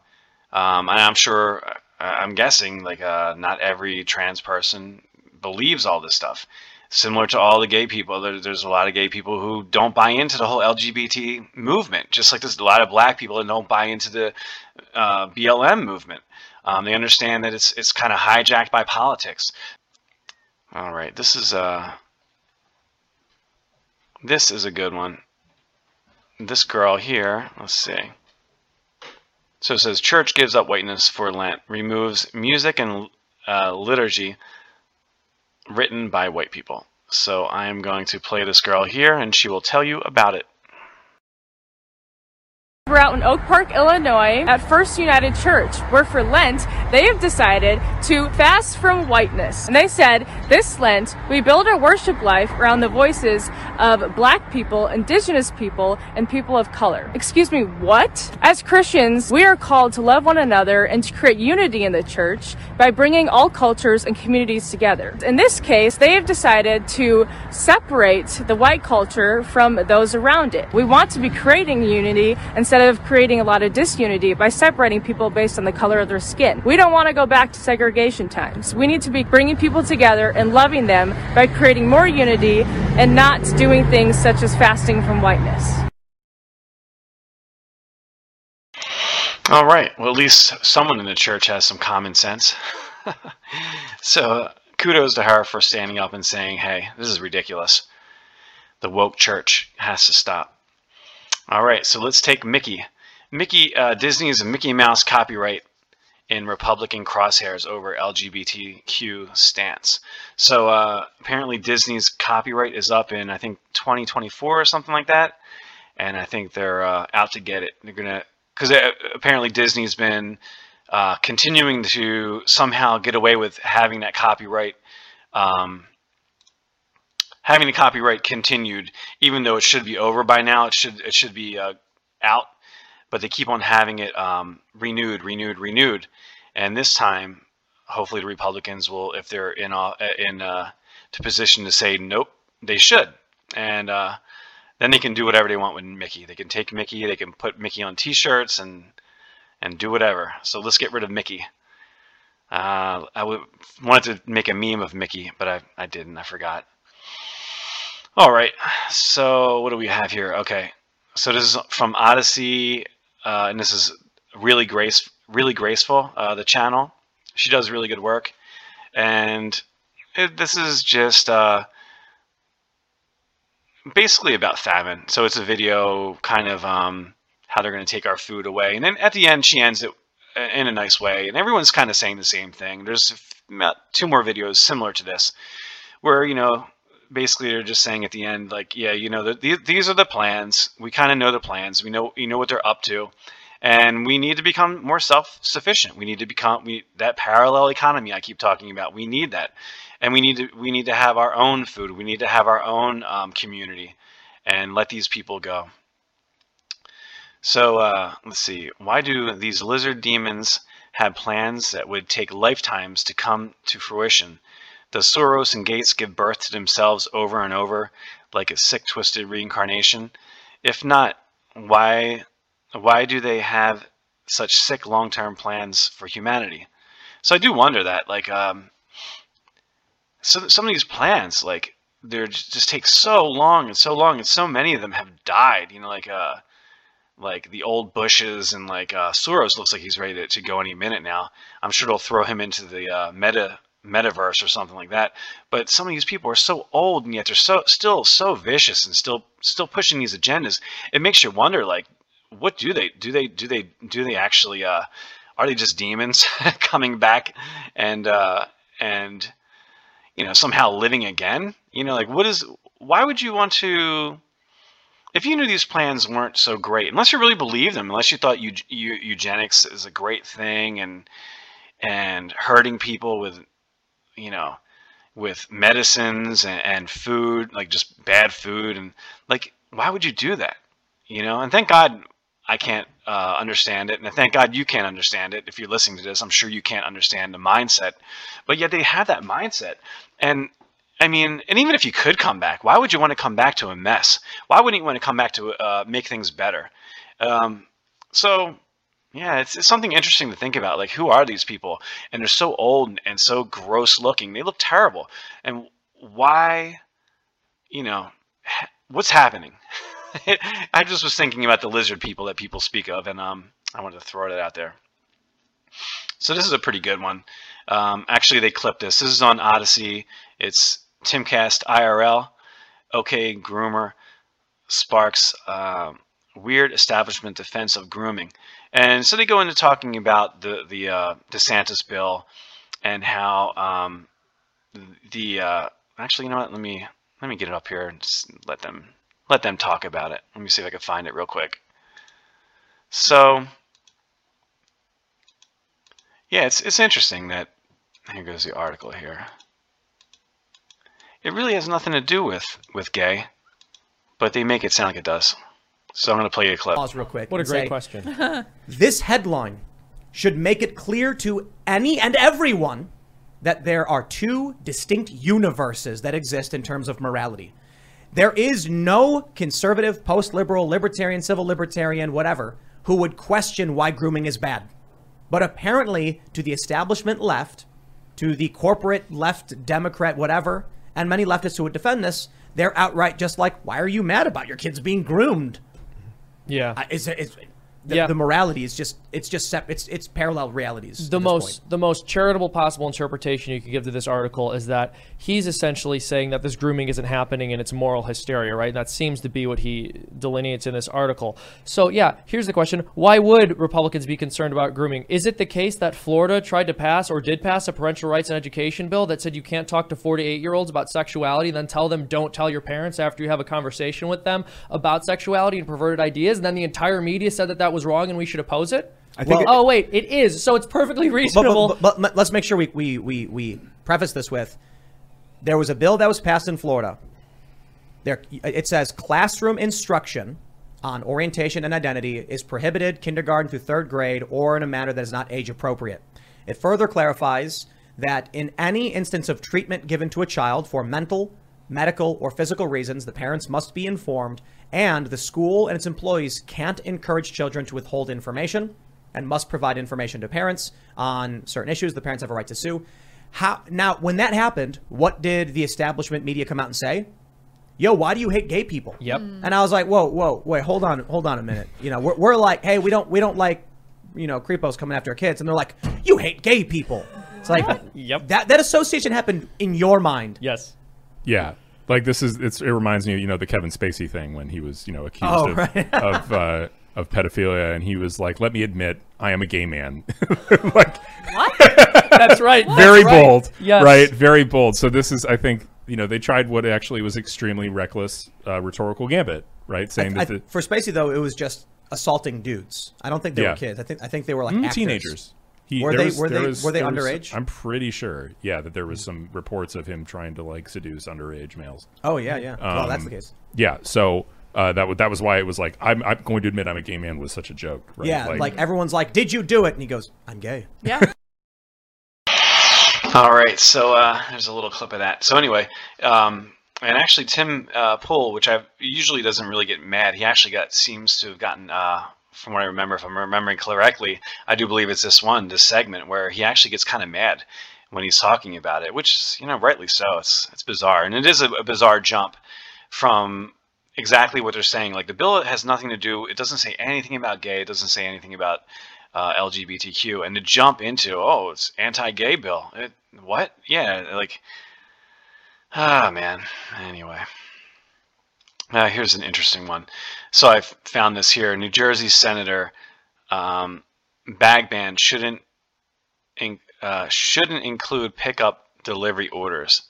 um, I'm sure, I'm guessing, like uh, not every trans person believes all this stuff. Similar to all the gay people, there, there's a lot of gay people who don't buy into the whole LGBT movement. Just like there's a lot of black people that don't buy into the uh, BLM movement. Um, they understand that it's it's kind of hijacked by politics. All right, this is a uh, this is a good one. This girl here, let's see. So it says, Church gives up whiteness for Lent, removes music and uh, liturgy written by white people. So I am going to play this girl here and she will tell you about it. We're out in Oak Park, Illinois at First United Church, where for Lent, they have decided to fast from whiteness. And they said, this Lent, we build our worship life around the voices of black people, indigenous people, and people of color. Excuse me, what? As Christians, we are called to love one another and to create unity in the church by bringing all cultures and communities together. In this case, they have decided to separate the white culture from those around it. We want to be creating unity instead instead of creating a lot of disunity by separating people based on the color of their skin. We don't want to go back to segregation times. We need to be bringing people together and loving them by creating more unity and not doing things such as fasting from whiteness. All right. Well, at least someone in the church has some common sense. so kudos to her for standing up and saying, hey, this is ridiculous. The woke church has to stop. All right. So let's take Mickey. Mickey, uh, Disney's Mickey Mouse copyright in Republican crosshairs over LGBTQ stance. So uh, apparently Disney's copyright is up in I think 2024 or something like that, and I think they're uh, out to get it. They're gonna because uh, apparently Disney's been uh, continuing to somehow get away with having that copyright. Um, having the copyright continued, even though it should be over by now, it should it should be uh, out but they keep on having it um, renewed, renewed, renewed. And this time, hopefully, the Republicans will, if they're in uh, in uh, to position to say nope, they should, and uh, then they can do whatever they want with Mickey. They can take Mickey, they can put Mickey on T-shirts and and do whatever. So let's get rid of Mickey. Uh, I wanted to make a meme of Mickey, but I, I didn't. I forgot. All right. So what do we have here? Okay. So this is from Odysee, uh, and this is really grace, really graceful. Uh, the channel, she does really good work, and it, this is just uh, basically about famine. So it's a video, kind of um, how they're going to take our food away, and then at the end she ends it in a nice way, and everyone's kind of saying the same thing. There's two more videos similar to this, where you know basically they're just saying at the end like yeah you know the, the, these are the plans. We kind of know the plans. We know you know what they're up to. And we need to become more self-sufficient. We need to become we that parallel economy i keep talking about we need that. And we need to we need to have our own food. We need to have our own um, community and let these people go. So uh, let's see. Why do these lizard demons have plans that would take lifetimes to come to fruition does Soros and Gates give birth to themselves over and over like a sick, twisted reincarnation? If not, why why do they have such sick long-term plans for humanity? So I do wonder that, like, um, so some of these plans, like, they just take so long and so long, and so many of them have died. You know, like, uh, like the old Bushes and like uh, Soros looks like he's ready to, to go any minute now. I'm sure they'll throw him into the uh, meta metaverse or something like that. But some of these people are so old and yet they're so still so vicious and still still pushing these agendas. It makes you wonder like what do they do they do they do they actually uh are they just demons coming back and uh and you know somehow living again? You know like what is why would you want to if you knew these plans weren't so great, unless you really believe them, unless you thought eu- eu- eugenics is a great thing and and hurting people with you know, with medicines and, and food, like just bad food, and like, why would you do that? You know, and thank God I can't uh, understand it, and thank God you can't understand it. If you're listening to this, I'm sure you can't understand the mindset, but yet they have that mindset, and I mean, and even if you could come back, why would you want to come back to a mess? Why wouldn't you want to come back to uh, make things better? Um, so yeah, it's, it's something interesting to think about. Like, who are these people? And they're so old and so gross looking. They look terrible. And why, you know, what's happening? I just was thinking about the lizard people that people speak of, and um, I wanted to throw it out there. So this is a pretty good one. Um, actually, they clipped this. This is on Odysee. It's Timcast IRL, OK Groomer, Sparks, um, Weird Establishment Defense of Grooming. And so they go into talking about the the uh, DeSantis bill and how um, the uh, actually you know what let me let me get it up here and let them let them talk about it. Let me see if I can find it real quick. So yeah, it's it's interesting that here goes the article here. It really has nothing to do with with gay, but they make it sound like it does. So I'm going to play you a clip. Pause real quick. What a great say, question. this headline should make it clear to any and everyone that there are two distinct universes that exist in terms of morality. There is no conservative, post liberal, libertarian, civil libertarian, whatever, who would question why grooming is bad. But apparently, to the establishment left, to the corporate left, Democrat, whatever, and many leftists who would defend this, they're outright just like, why are you mad about your kids being groomed? Yeah. The, Yeah. the morality is just, it's just, sep- it's, it's parallel realities. the most point. the most charitable possible interpretation you could give to this article is that he's essentially saying that this grooming isn't happening and it's moral hysteria, right? And that seems to be what he delineates in this article. So yeah, here's the question: Why would Republicans be concerned about grooming? Is it the case that Florida tried to pass or did pass a parental rights and education bill that said you can't talk to 48 year olds about sexuality, then tell them don't tell your parents after you have a conversation with them about sexuality and perverted ideas, and then the entire media said that that was wrong and we should oppose it? I think Well, it- oh wait, it is. So it's perfectly But- reasonable. But, but, but let's make sure we, we, we, we preface this with there was a bill that was passed in Florida. There, it says classroom instruction on orientation and identity is prohibited kindergarten through third grade or in a manner that is not age appropriate. It further clarifies that in any instance of treatment given to a child for mental, medical, or physical reasons, the parents must be informed, and the school and its employees can't encourage children to withhold information and must provide information to parents on certain issues. The parents have a right to sue. How now, when that happened, what did the establishment media come out and say? Yo, why do you hate gay people? Yep. Mm. And I was like, whoa, whoa, wait, hold on, hold on a minute. You know, we're, we're like, hey, we don't we don't like, you know, creepos coming after our kids, and they're like, you hate gay people. It's like, Yep. that that association happened in your mind. yes. Yeah. Like this is it's it reminds me, you know, the Kevin Spacey thing when he was, you know, accused Oh, of right. of uh of pedophilia and he was like, "Let me admit, I am a gay man." like That's right. very That's right. bold. Yes. Right? Very bold. So this is I think, you know, they tried what actually was extremely reckless uh, rhetorical gambit, right? Saying I- that the, for Spacey though, it was just assaulting dudes. I don't think they Yeah. were kids. I think I think they were like Mm, actors. teenagers. He, Were they- was- were they- was- were they there was- underage? I'm pretty sure. Yeah, that there was some reports of him trying to like seduce underage males. Oh yeah, yeah. well, that's the Um, case. Yeah, so uh, that w- that was why it was like I'm, I'm going to admit I'm a gay man was such a joke. Right? Yeah, like, everyone's like, "Did you do it?" And he goes, "I'm gay." Yeah. All right, so uh, there's a little clip of that. So anyway, um, and actually Tim uh, Pool, which I usually doesn't really get mad, he actually got seems to have gotten, uh, from what I remember, if I'm remembering correctly, I do believe it's this one, this segment where he actually gets kind of mad when he's talking about it, which you know, rightly so. It's it's bizarre, and it is a, a bizarre jump from exactly what they're saying. Like the bill has nothing to do. It doesn't say anything about gay. It doesn't say anything about uh, LGBTQ. And to jump into oh, it's anti-gay bill. It, what? Yeah, like ah man. Anyway. Uh, here's an interesting one. So I found this here. New Jersey Senator um, shouldn't in, uh, shouldn't include pickup delivery orders.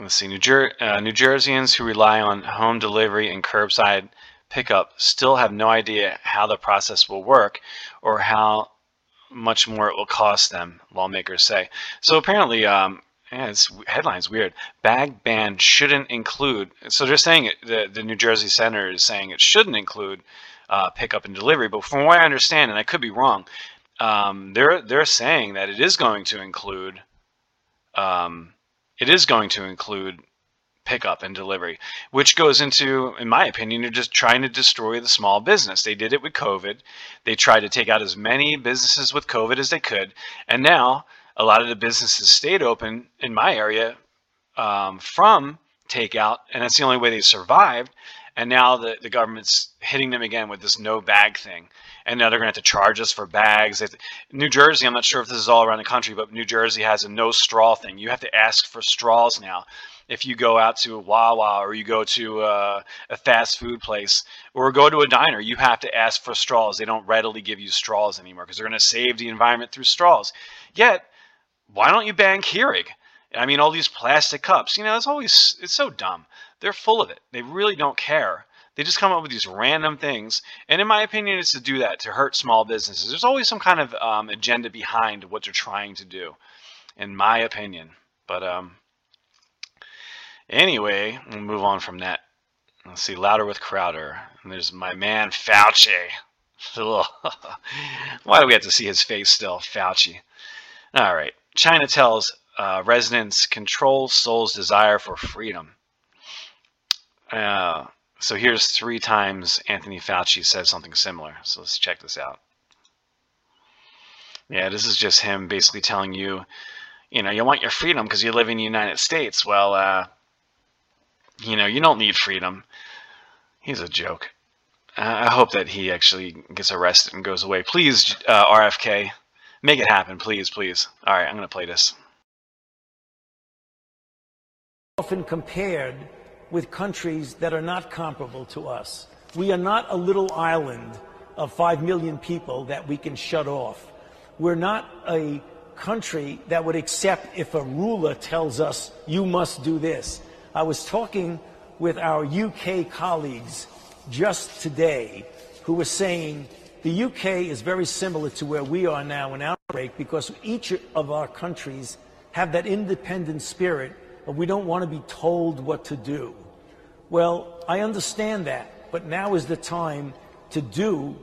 Let's see. New, Jer- uh, New Jerseyans who rely on home delivery and curbside pickup still have no idea how the process will work or how much more it will cost them, lawmakers say. So apparently, um, yeah, it's headline's weird. Bag ban shouldn't include. So they're saying it. The, the New Jersey senator is saying it shouldn't include uh, pickup and delivery. But from what I understand, and I could be wrong, um, they're they're saying that it is going to include. Um, it is going to include pickup and delivery, which goes into, in my opinion, you're just trying to destroy the small business. They did it with COVID. They tried to take out as many businesses with COVID as they could, and now a lot of the businesses stayed open in my area um, from takeout, and that's the only way they survived. And now the, the government's hitting them again with this no bag thing. And now they're going to have to charge us for bags. They- New Jersey, I'm not sure if this is all around the country, but New Jersey has a no straw thing. You have to ask for straws now. If you go out to a Wawa or you go to uh, a fast food place or go to a diner, you have to ask for straws. They don't readily give you straws anymore because they're going to save the environment through straws. Yet, why don't you ban Keurig? I mean, all these plastic cups. You know, it's always it's so dumb. They're full of it. They really don't care. They just come up with these random things, and in my opinion, it's to do that to hurt small businesses. There's always some kind of um, agenda behind what they're trying to do, in my opinion. But um, anyway, we'll move on from that. Let's see, louder with Crowder. And there's my man Fauci. Why do we have to see his face still, Fauci? All right. China tells uh, residents control soul's desire for freedom. Uh, So here's three times Anthony Fauci says something similar. So let's check this out. Yeah, this is just him basically telling you, you know, you want your freedom because you live in the United States. Well, uh, you know, you don't need freedom. He's a joke. Uh, I hope that he actually gets arrested and goes away. Please, uh, RFK, make it happen, please, please. All right, I'm going to play this. Often compared with countries that are not comparable to us. We are not a little island of 5 million people that we can shut off. We're not a country that would accept if a ruler tells us, you must do this. I was talking with our UK colleagues just today who were saying the UK is very similar to where we are now in outbreak because each of our countries have that independent spirit of we don't want to be told what to do. Well, I understand that, but now is the time to do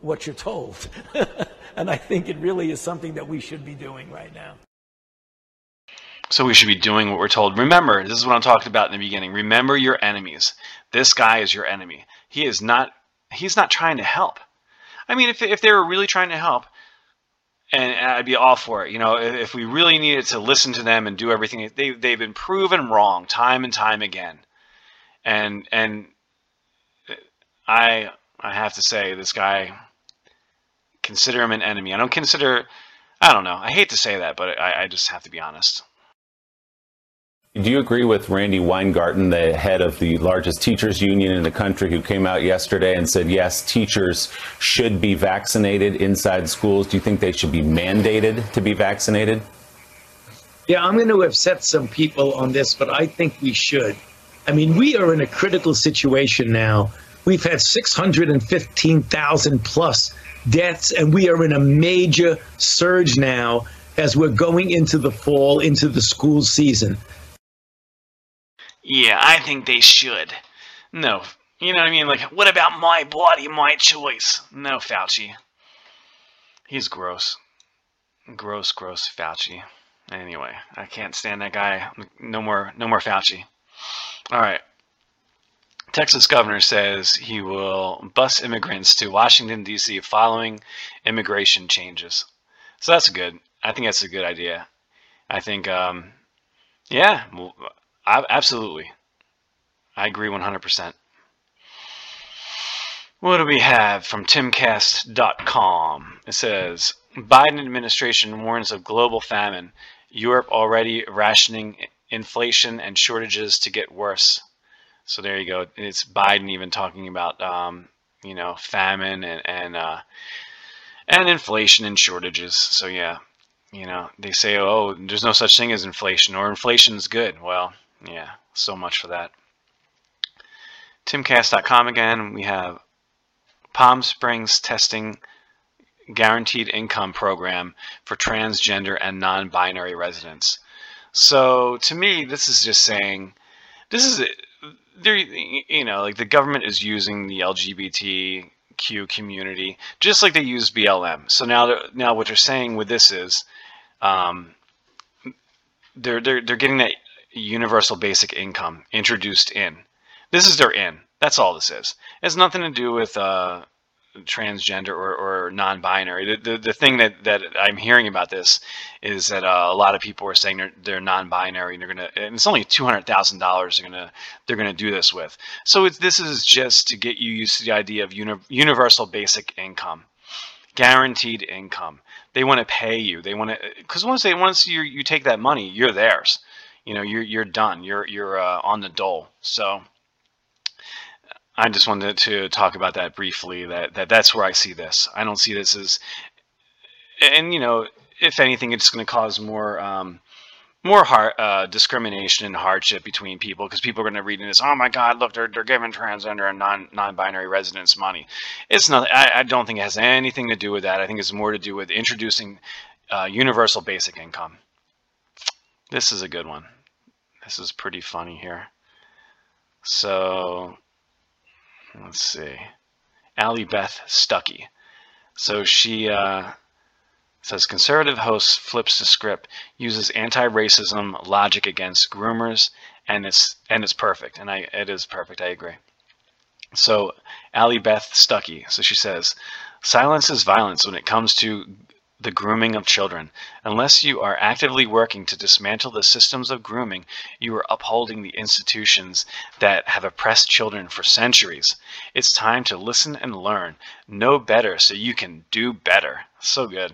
what you're told. and I think it really is something that we should be doing right now. So we should be doing what we're told. Remember, this is what I'm talking about in the beginning. Remember your enemies. This guy is your enemy. He is not he's not trying to help. I mean, if if they were really trying to help, and I'd be all for it. You know, if we really needed to listen to them and do everything, they they've been proven wrong time and time again. And and I I have to say this guy consider him an enemy. I don't consider I don't know. I hate to say that, but I, I just have to be honest. Do you agree with Randi Weingarten, the head of the largest teachers union in the country, who came out yesterday and said, yes, teachers should be vaccinated inside schools? Do you think they should be mandated to be vaccinated? Yeah, I'm going to upset some people on this, but I think we should. I mean, we are in a critical situation now. We've had 615,000 plus deaths, and we are in a major surge now as we're going into the fall, into the school season. Yeah, I think they should. No, you know what I mean? Like, what about my body, my choice? No, Fauci. He's gross. Gross, gross Fauci. Anyway, I can't stand that guy. No more, no more Fauci. All right. Texas governor says he will bus immigrants to Washington D.C. following immigration changes. So that's good. I think that's a good idea. I think, um, yeah, I, absolutely. I agree 100%. What do we have from timcast.com? It says Biden administration warns of global famine. Europe already rationing inflation and shortages to get worse. So there you go. It's Biden even talking about um, you know famine and and uh, and inflation and shortages. So yeah, you know they say oh there's no such thing as inflation or inflation is good. Well yeah, so much for that. Timcast.com again. We have Palm Springs testing guaranteed income program for transgender and non-binary residents. So to me, this is just saying, this is. You know, like the government is using the LGBTQ community just like they use BLM. So now, now what they're saying with this is, um, they're they're they're getting that universal basic income introduced in. This is their in. That's all this is. It has nothing to do with uh, transgender or, or non-binary. The, the, the thing that, that I'm hearing about this is that uh, a lot of people are saying they're, they're non-binary and they're gonna and it's only two hundred thousand dollars they're gonna they're gonna do this with. So this is just to get you used to the idea of uni- universal basic income, guaranteed income. They want to pay you. They want to because once they once you you take that money, you're theirs you know you're you're done. You're you're uh, on the dole. So I just wanted to talk about that briefly. That that that's where I see this. I don't see this as, and you know, if anything, it's going to cause more. Um, more hard, uh, discrimination and hardship between people because people are going to read this. Oh my God! Look, they're they're giving transgender and non non-binary residents money. It's not. I, I don't think it has anything to do with that. I think it's more to do with introducing uh, universal basic income. This is a good one. This is pretty funny here. So, let's see. Allie Beth Stuckey. So she uh, says conservative host flips the script, uses anti-racism logic against groomers, and it's and it's perfect. And I it is perfect. I agree. So, Allie Beth Stuckey, so she says, silence is violence when it comes to the grooming of children. Unless you are actively working to dismantle the systems of grooming, you are upholding the institutions that have oppressed children for centuries. It's time to listen and learn. Know better so you can do better. So good.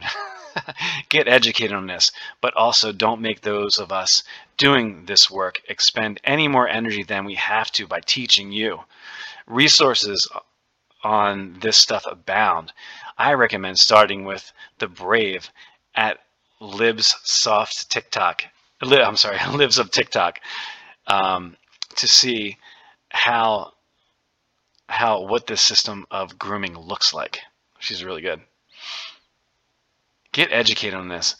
Get educated on this, but also don't make those of us doing this work expend any more energy than we have to by teaching you. Resources on this stuff abound. I recommend starting with the Brave at Libs Soft TikTok. I'm sorry, Libs of TikTok, um, to see how how what this system of grooming looks like. She's really good. Get educated on this,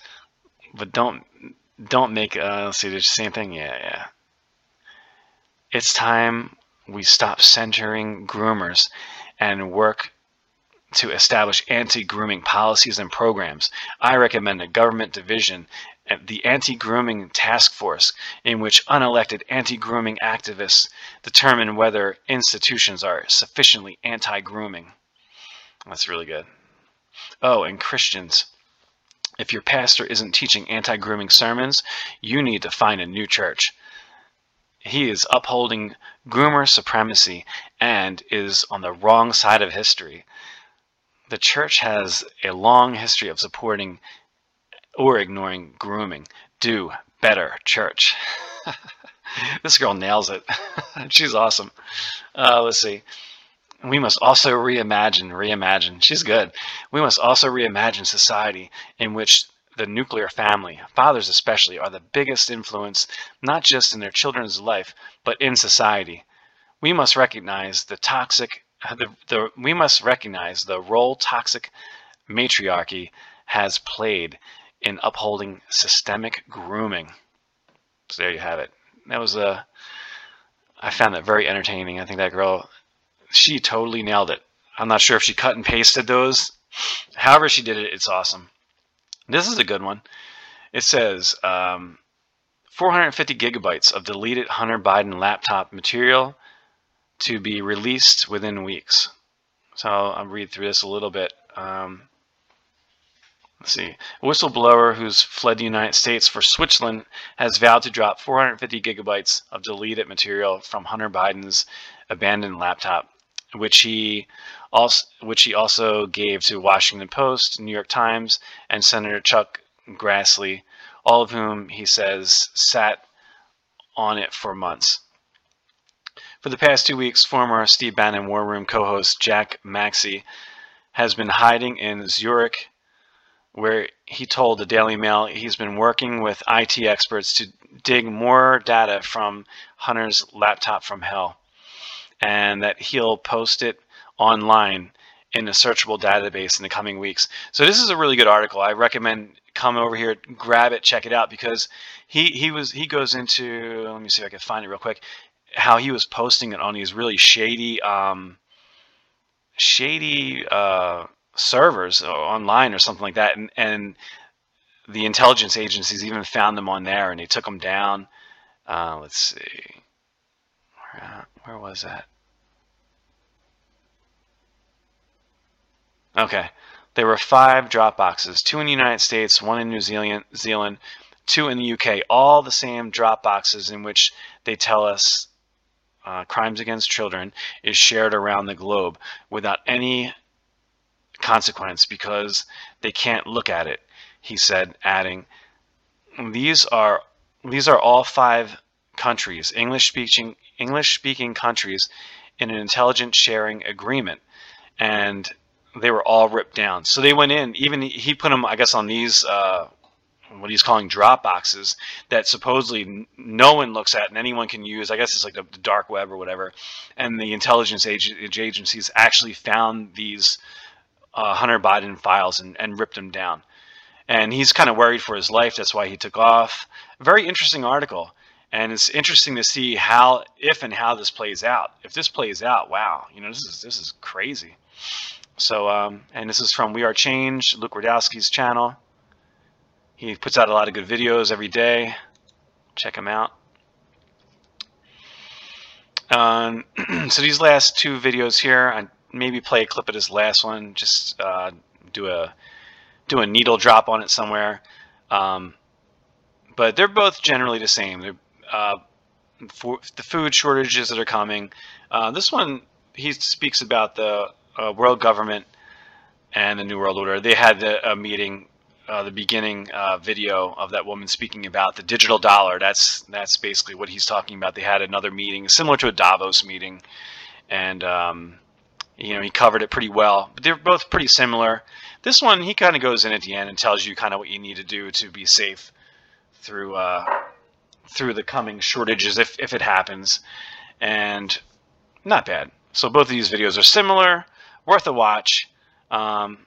but don't don't make. Uh, let's see, the same thing. Yeah, yeah. It's time we stop centering groomers and work to establish anti-grooming policies and programs. I recommend a government division, uh, the Anti-Grooming Task Force, in which unelected anti-grooming activists determine whether institutions are sufficiently anti-grooming. That's really good. Oh, and Christians. If your pastor isn't teaching anti-grooming sermons, you need to find a new church. He is upholding groomer supremacy and is on the wrong side of history the church has a long history of supporting or ignoring grooming. Do better, church. this girl nails it. She's awesome. Uh, let's see. We must also reimagine, reimagine. She's good. We must also reimagine society in which the nuclear family, fathers especially, are the biggest influence, not just in their children's life, but in society. We must recognize the toxic the, the, we must recognize the role toxic matriarchy has played in upholding systemic grooming. So there you have it. That was a. I found that very entertaining. I think that girl, she totally nailed it. I'm not sure if she cut and pasted those. However she did it, it's awesome. This is a good one. It says um, 450 gigabytes of deleted Hunter Biden laptop material to be released within weeks. So I'll read through this a little bit. Um, let's see. A whistleblower who's fled the United States for Switzerland has vowed to drop 450 gigabytes of deleted material from Hunter Biden's abandoned laptop, which he also which he also gave to Washington Post, New York Times, and Senator Chuck Grassley, all of whom he says sat on it for months. For the past two weeks, former Steve Bannon War Room co host Jack Maxey has been hiding in Zurich, where he told the Daily Mail he's been working with IT experts to dig more data from Hunter's laptop from hell, and that he'll post it online in a searchable database in the coming weeks. So this is a really good article. I recommend come over here, grab it, check it out because he he was he goes into let me see if I can find it real quick how he was posting it on these really shady, um, shady uh, servers online or something like that, and, and the intelligence agencies even found them on there, and they took them down. Uh, let's see, where, where was that? Okay, there were five drop boxes, two in the United States, one in New Zealand, Zealand, two in the UK, all the same drop boxes in which they tell us uh, crimes against children is shared around the globe without any consequence because they can't look at it, he said, adding, These are these are all five countries, English speaking English speaking countries in an intelligence sharing agreement. And they were all ripped down. So they went in, even he put them, I guess, on these uh, what he's calling drop boxes that supposedly no one looks at and anyone can use. I guess it's like the, dark web or whatever. And the intelligence ag- agencies actually found these uh, Hunter Biden files and, and ripped them down. And he's kind of worried for his life. That's why he took off. Very interesting article. And it's interesting to see how, if and how this plays out. If this plays out, wow, you know, this is this is crazy. So, um, and this is from We Are Change, Luke Rudkowski's channel. He puts out a lot of good videos every day. Check him out. Um, so these last two videos here, I maybe play a clip of this last one. Just uh, do a do a needle drop on it somewhere. Um, but they're both generally the same. Uh, for the food shortages that are coming. Uh, this one he speaks about the uh, world government and the New World Order. They had a meeting, uh, the beginning uh, video of that woman speaking about the digital dollar. That's that's basically what he's talking about. They had another meeting similar to a Davos meeting, and um, you know he covered it pretty well. But they're both pretty similar. This one he kind of goes in at the end and tells you kind of what you need to do to be safe through uh, through the coming shortages if if it happens, and not bad. So both of these videos are similar, worth a watch. Um,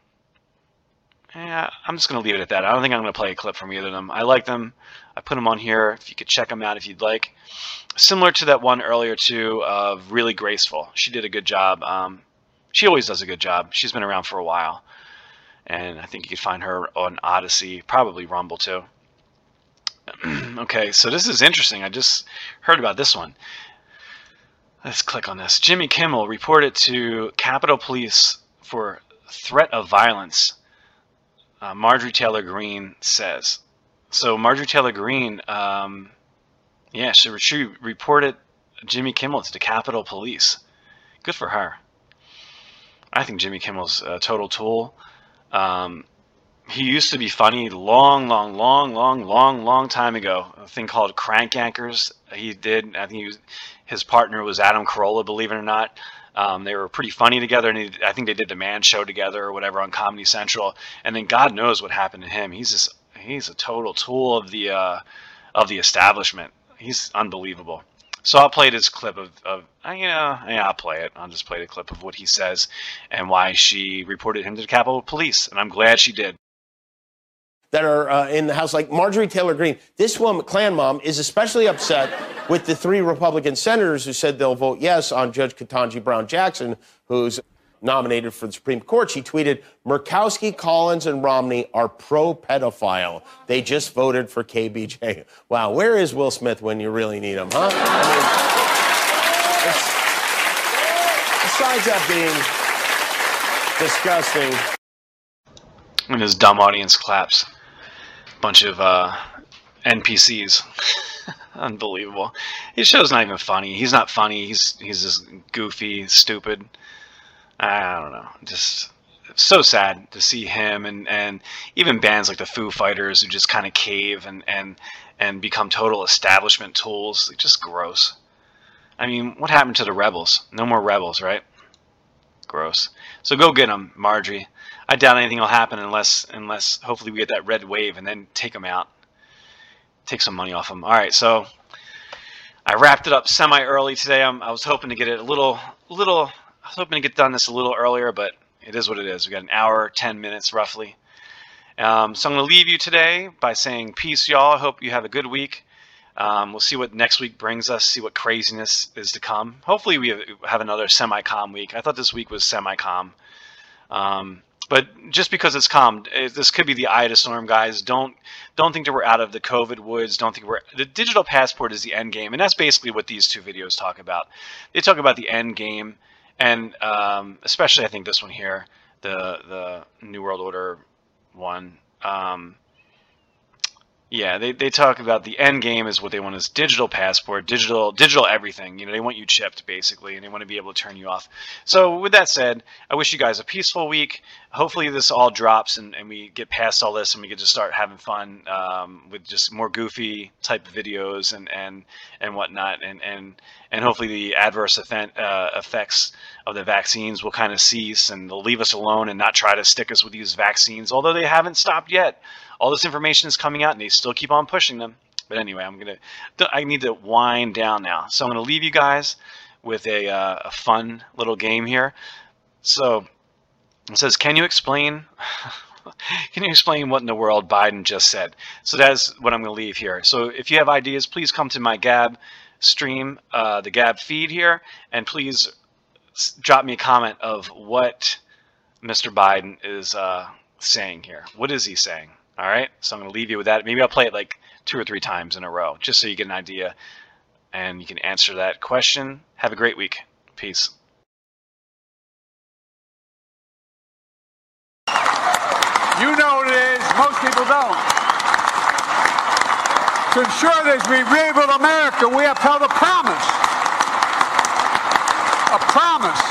yeah, I'm just going to leave it at that. I don't think I'm going to play a clip from either of them. I like them. I put them on here. If you could check them out if you'd like. Similar to that one earlier too of Really Graceful. She did a good job. Um, she always does a good job. She's been around for a while. And I think you could find her on Odysee, probably Rumble too. okay, so this is interesting. I just heard about this one. Let's click on this. Jimmy Kimmel reported to Capitol Police for threat of violence. Uh, Marjorie Taylor Greene says. So Marjorie Taylor Greene, um, yeah, she, she reported Jimmy Kimmel to the Capitol Police. Good for her. I think Jimmy Kimmel's a total tool. Um, he used to be funny long, long, long, long, long, long time ago. A thing called Crank Yankers. He did. I think was, his partner was Adam Carolla, believe it or not. Um, they were pretty funny together, and he, I think they did the Man Show together or whatever on Comedy Central. And then God knows what happened to him. He's just he's a total tool of the uh, of the establishment. He's unbelievable. So I'll play this clip of, of uh, you know, yeah, I'll play it. I'll just play the clip of what he says and why she reported him to the Capitol Police, and I'm glad she did that are uh, in the House, like Marjorie Taylor Greene. This woman, Klan mom, is especially upset with the three Republican senators who said they'll vote yes on Judge Ketanji Brown Jackson, who's nominated for the Supreme Court. She tweeted, Murkowski, Collins, and Romney are pro pedophile. They just voted for KBJ. Wow, where is Will Smith when you really need him, huh? I mean, besides that being disgusting. And his dumb audience claps bunch of uh, NPCs. Unbelievable. His show's not even funny. He's not funny. He's he's just goofy, stupid. I don't know. Just so sad to see him and, and even bands like the Foo Fighters who just kind of cave and, and and become total establishment tools. Just gross. I mean, what happened to the rebels? No more rebels, right? Gross. So go get them, Marjorie. I doubt anything will happen unless unless hopefully we get that red wave and then take them out, take some money off them. All right, so I wrapped it up semi early today. I'm, I was hoping to get it a little little. I was hoping to get done this a little earlier, but it is what it is. We got an hour, ten minutes roughly. Um, so I'm going to leave you today by saying peace, y'all. I hope you have a good week. Um, we'll see what next week brings us, see what craziness is to come. Hopefully, we have, another semi calm week. I thought this week was semi calm. Um, but just because it's calm, eh, this could be the eye the storm, guys. Don't don't think that we're out of the COVID woods. Don't think we're the digital passport is the end game, and that's basically what these two videos talk about. They talk about the end game, and um, especially I think this one here, the the New World Order one. Um, yeah, they, they talk about the end game is what they want is digital passport, digital digital everything. You know, they want you chipped basically, and they want to be able to turn you off. So with that said, I wish you guys a peaceful week. Hopefully this all drops and, and we get past all this and we get to start having fun um, with just more goofy type videos and and and whatnot, and and and hopefully the adverse event, uh, effects of the vaccines will kind of cease and they'll leave us alone and not try to stick us with these vaccines, although they haven't stopped yet all this information is coming out and they still keep on pushing them. But anyway, I'm gonna I need to wind down now, so I'm gonna leave you guys with a, uh, a fun little game here. So it says, "Can you explain?" Can you explain what in the world Biden just said? So that's what I'm going to leave here. So if you have ideas, please come to my Gab stream, uh, the Gab feed here, and please drop me a comment of what Mr. Biden is uh, saying here. What is he saying? All right, so I'm going to leave you with that. Maybe I'll play it like two or three times in a row, just so you get an idea and you can answer that question. Have a great week. Peace. You know what it is, most people don't. To ensure that we rebuild America, we upheld a promise. A promise.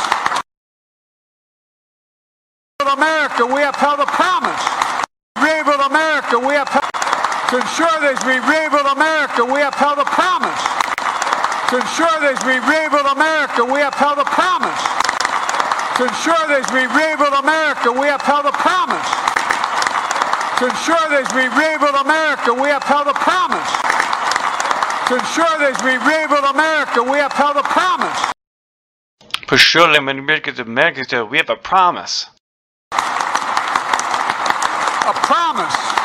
America, we upheld a promise. Rebuild America, we upheld. To ensure that as we rebuild America, we upheld a promise. To ensure that as we rebuild America, we upheld a promise. To ensure that as we rebuild America, we upheld a promise. To ensure that as we rebuild America, we upheld a promise. To ensure that as we rebuild America, we upheld a promise. For sure, America, America, we have a promise. A promise.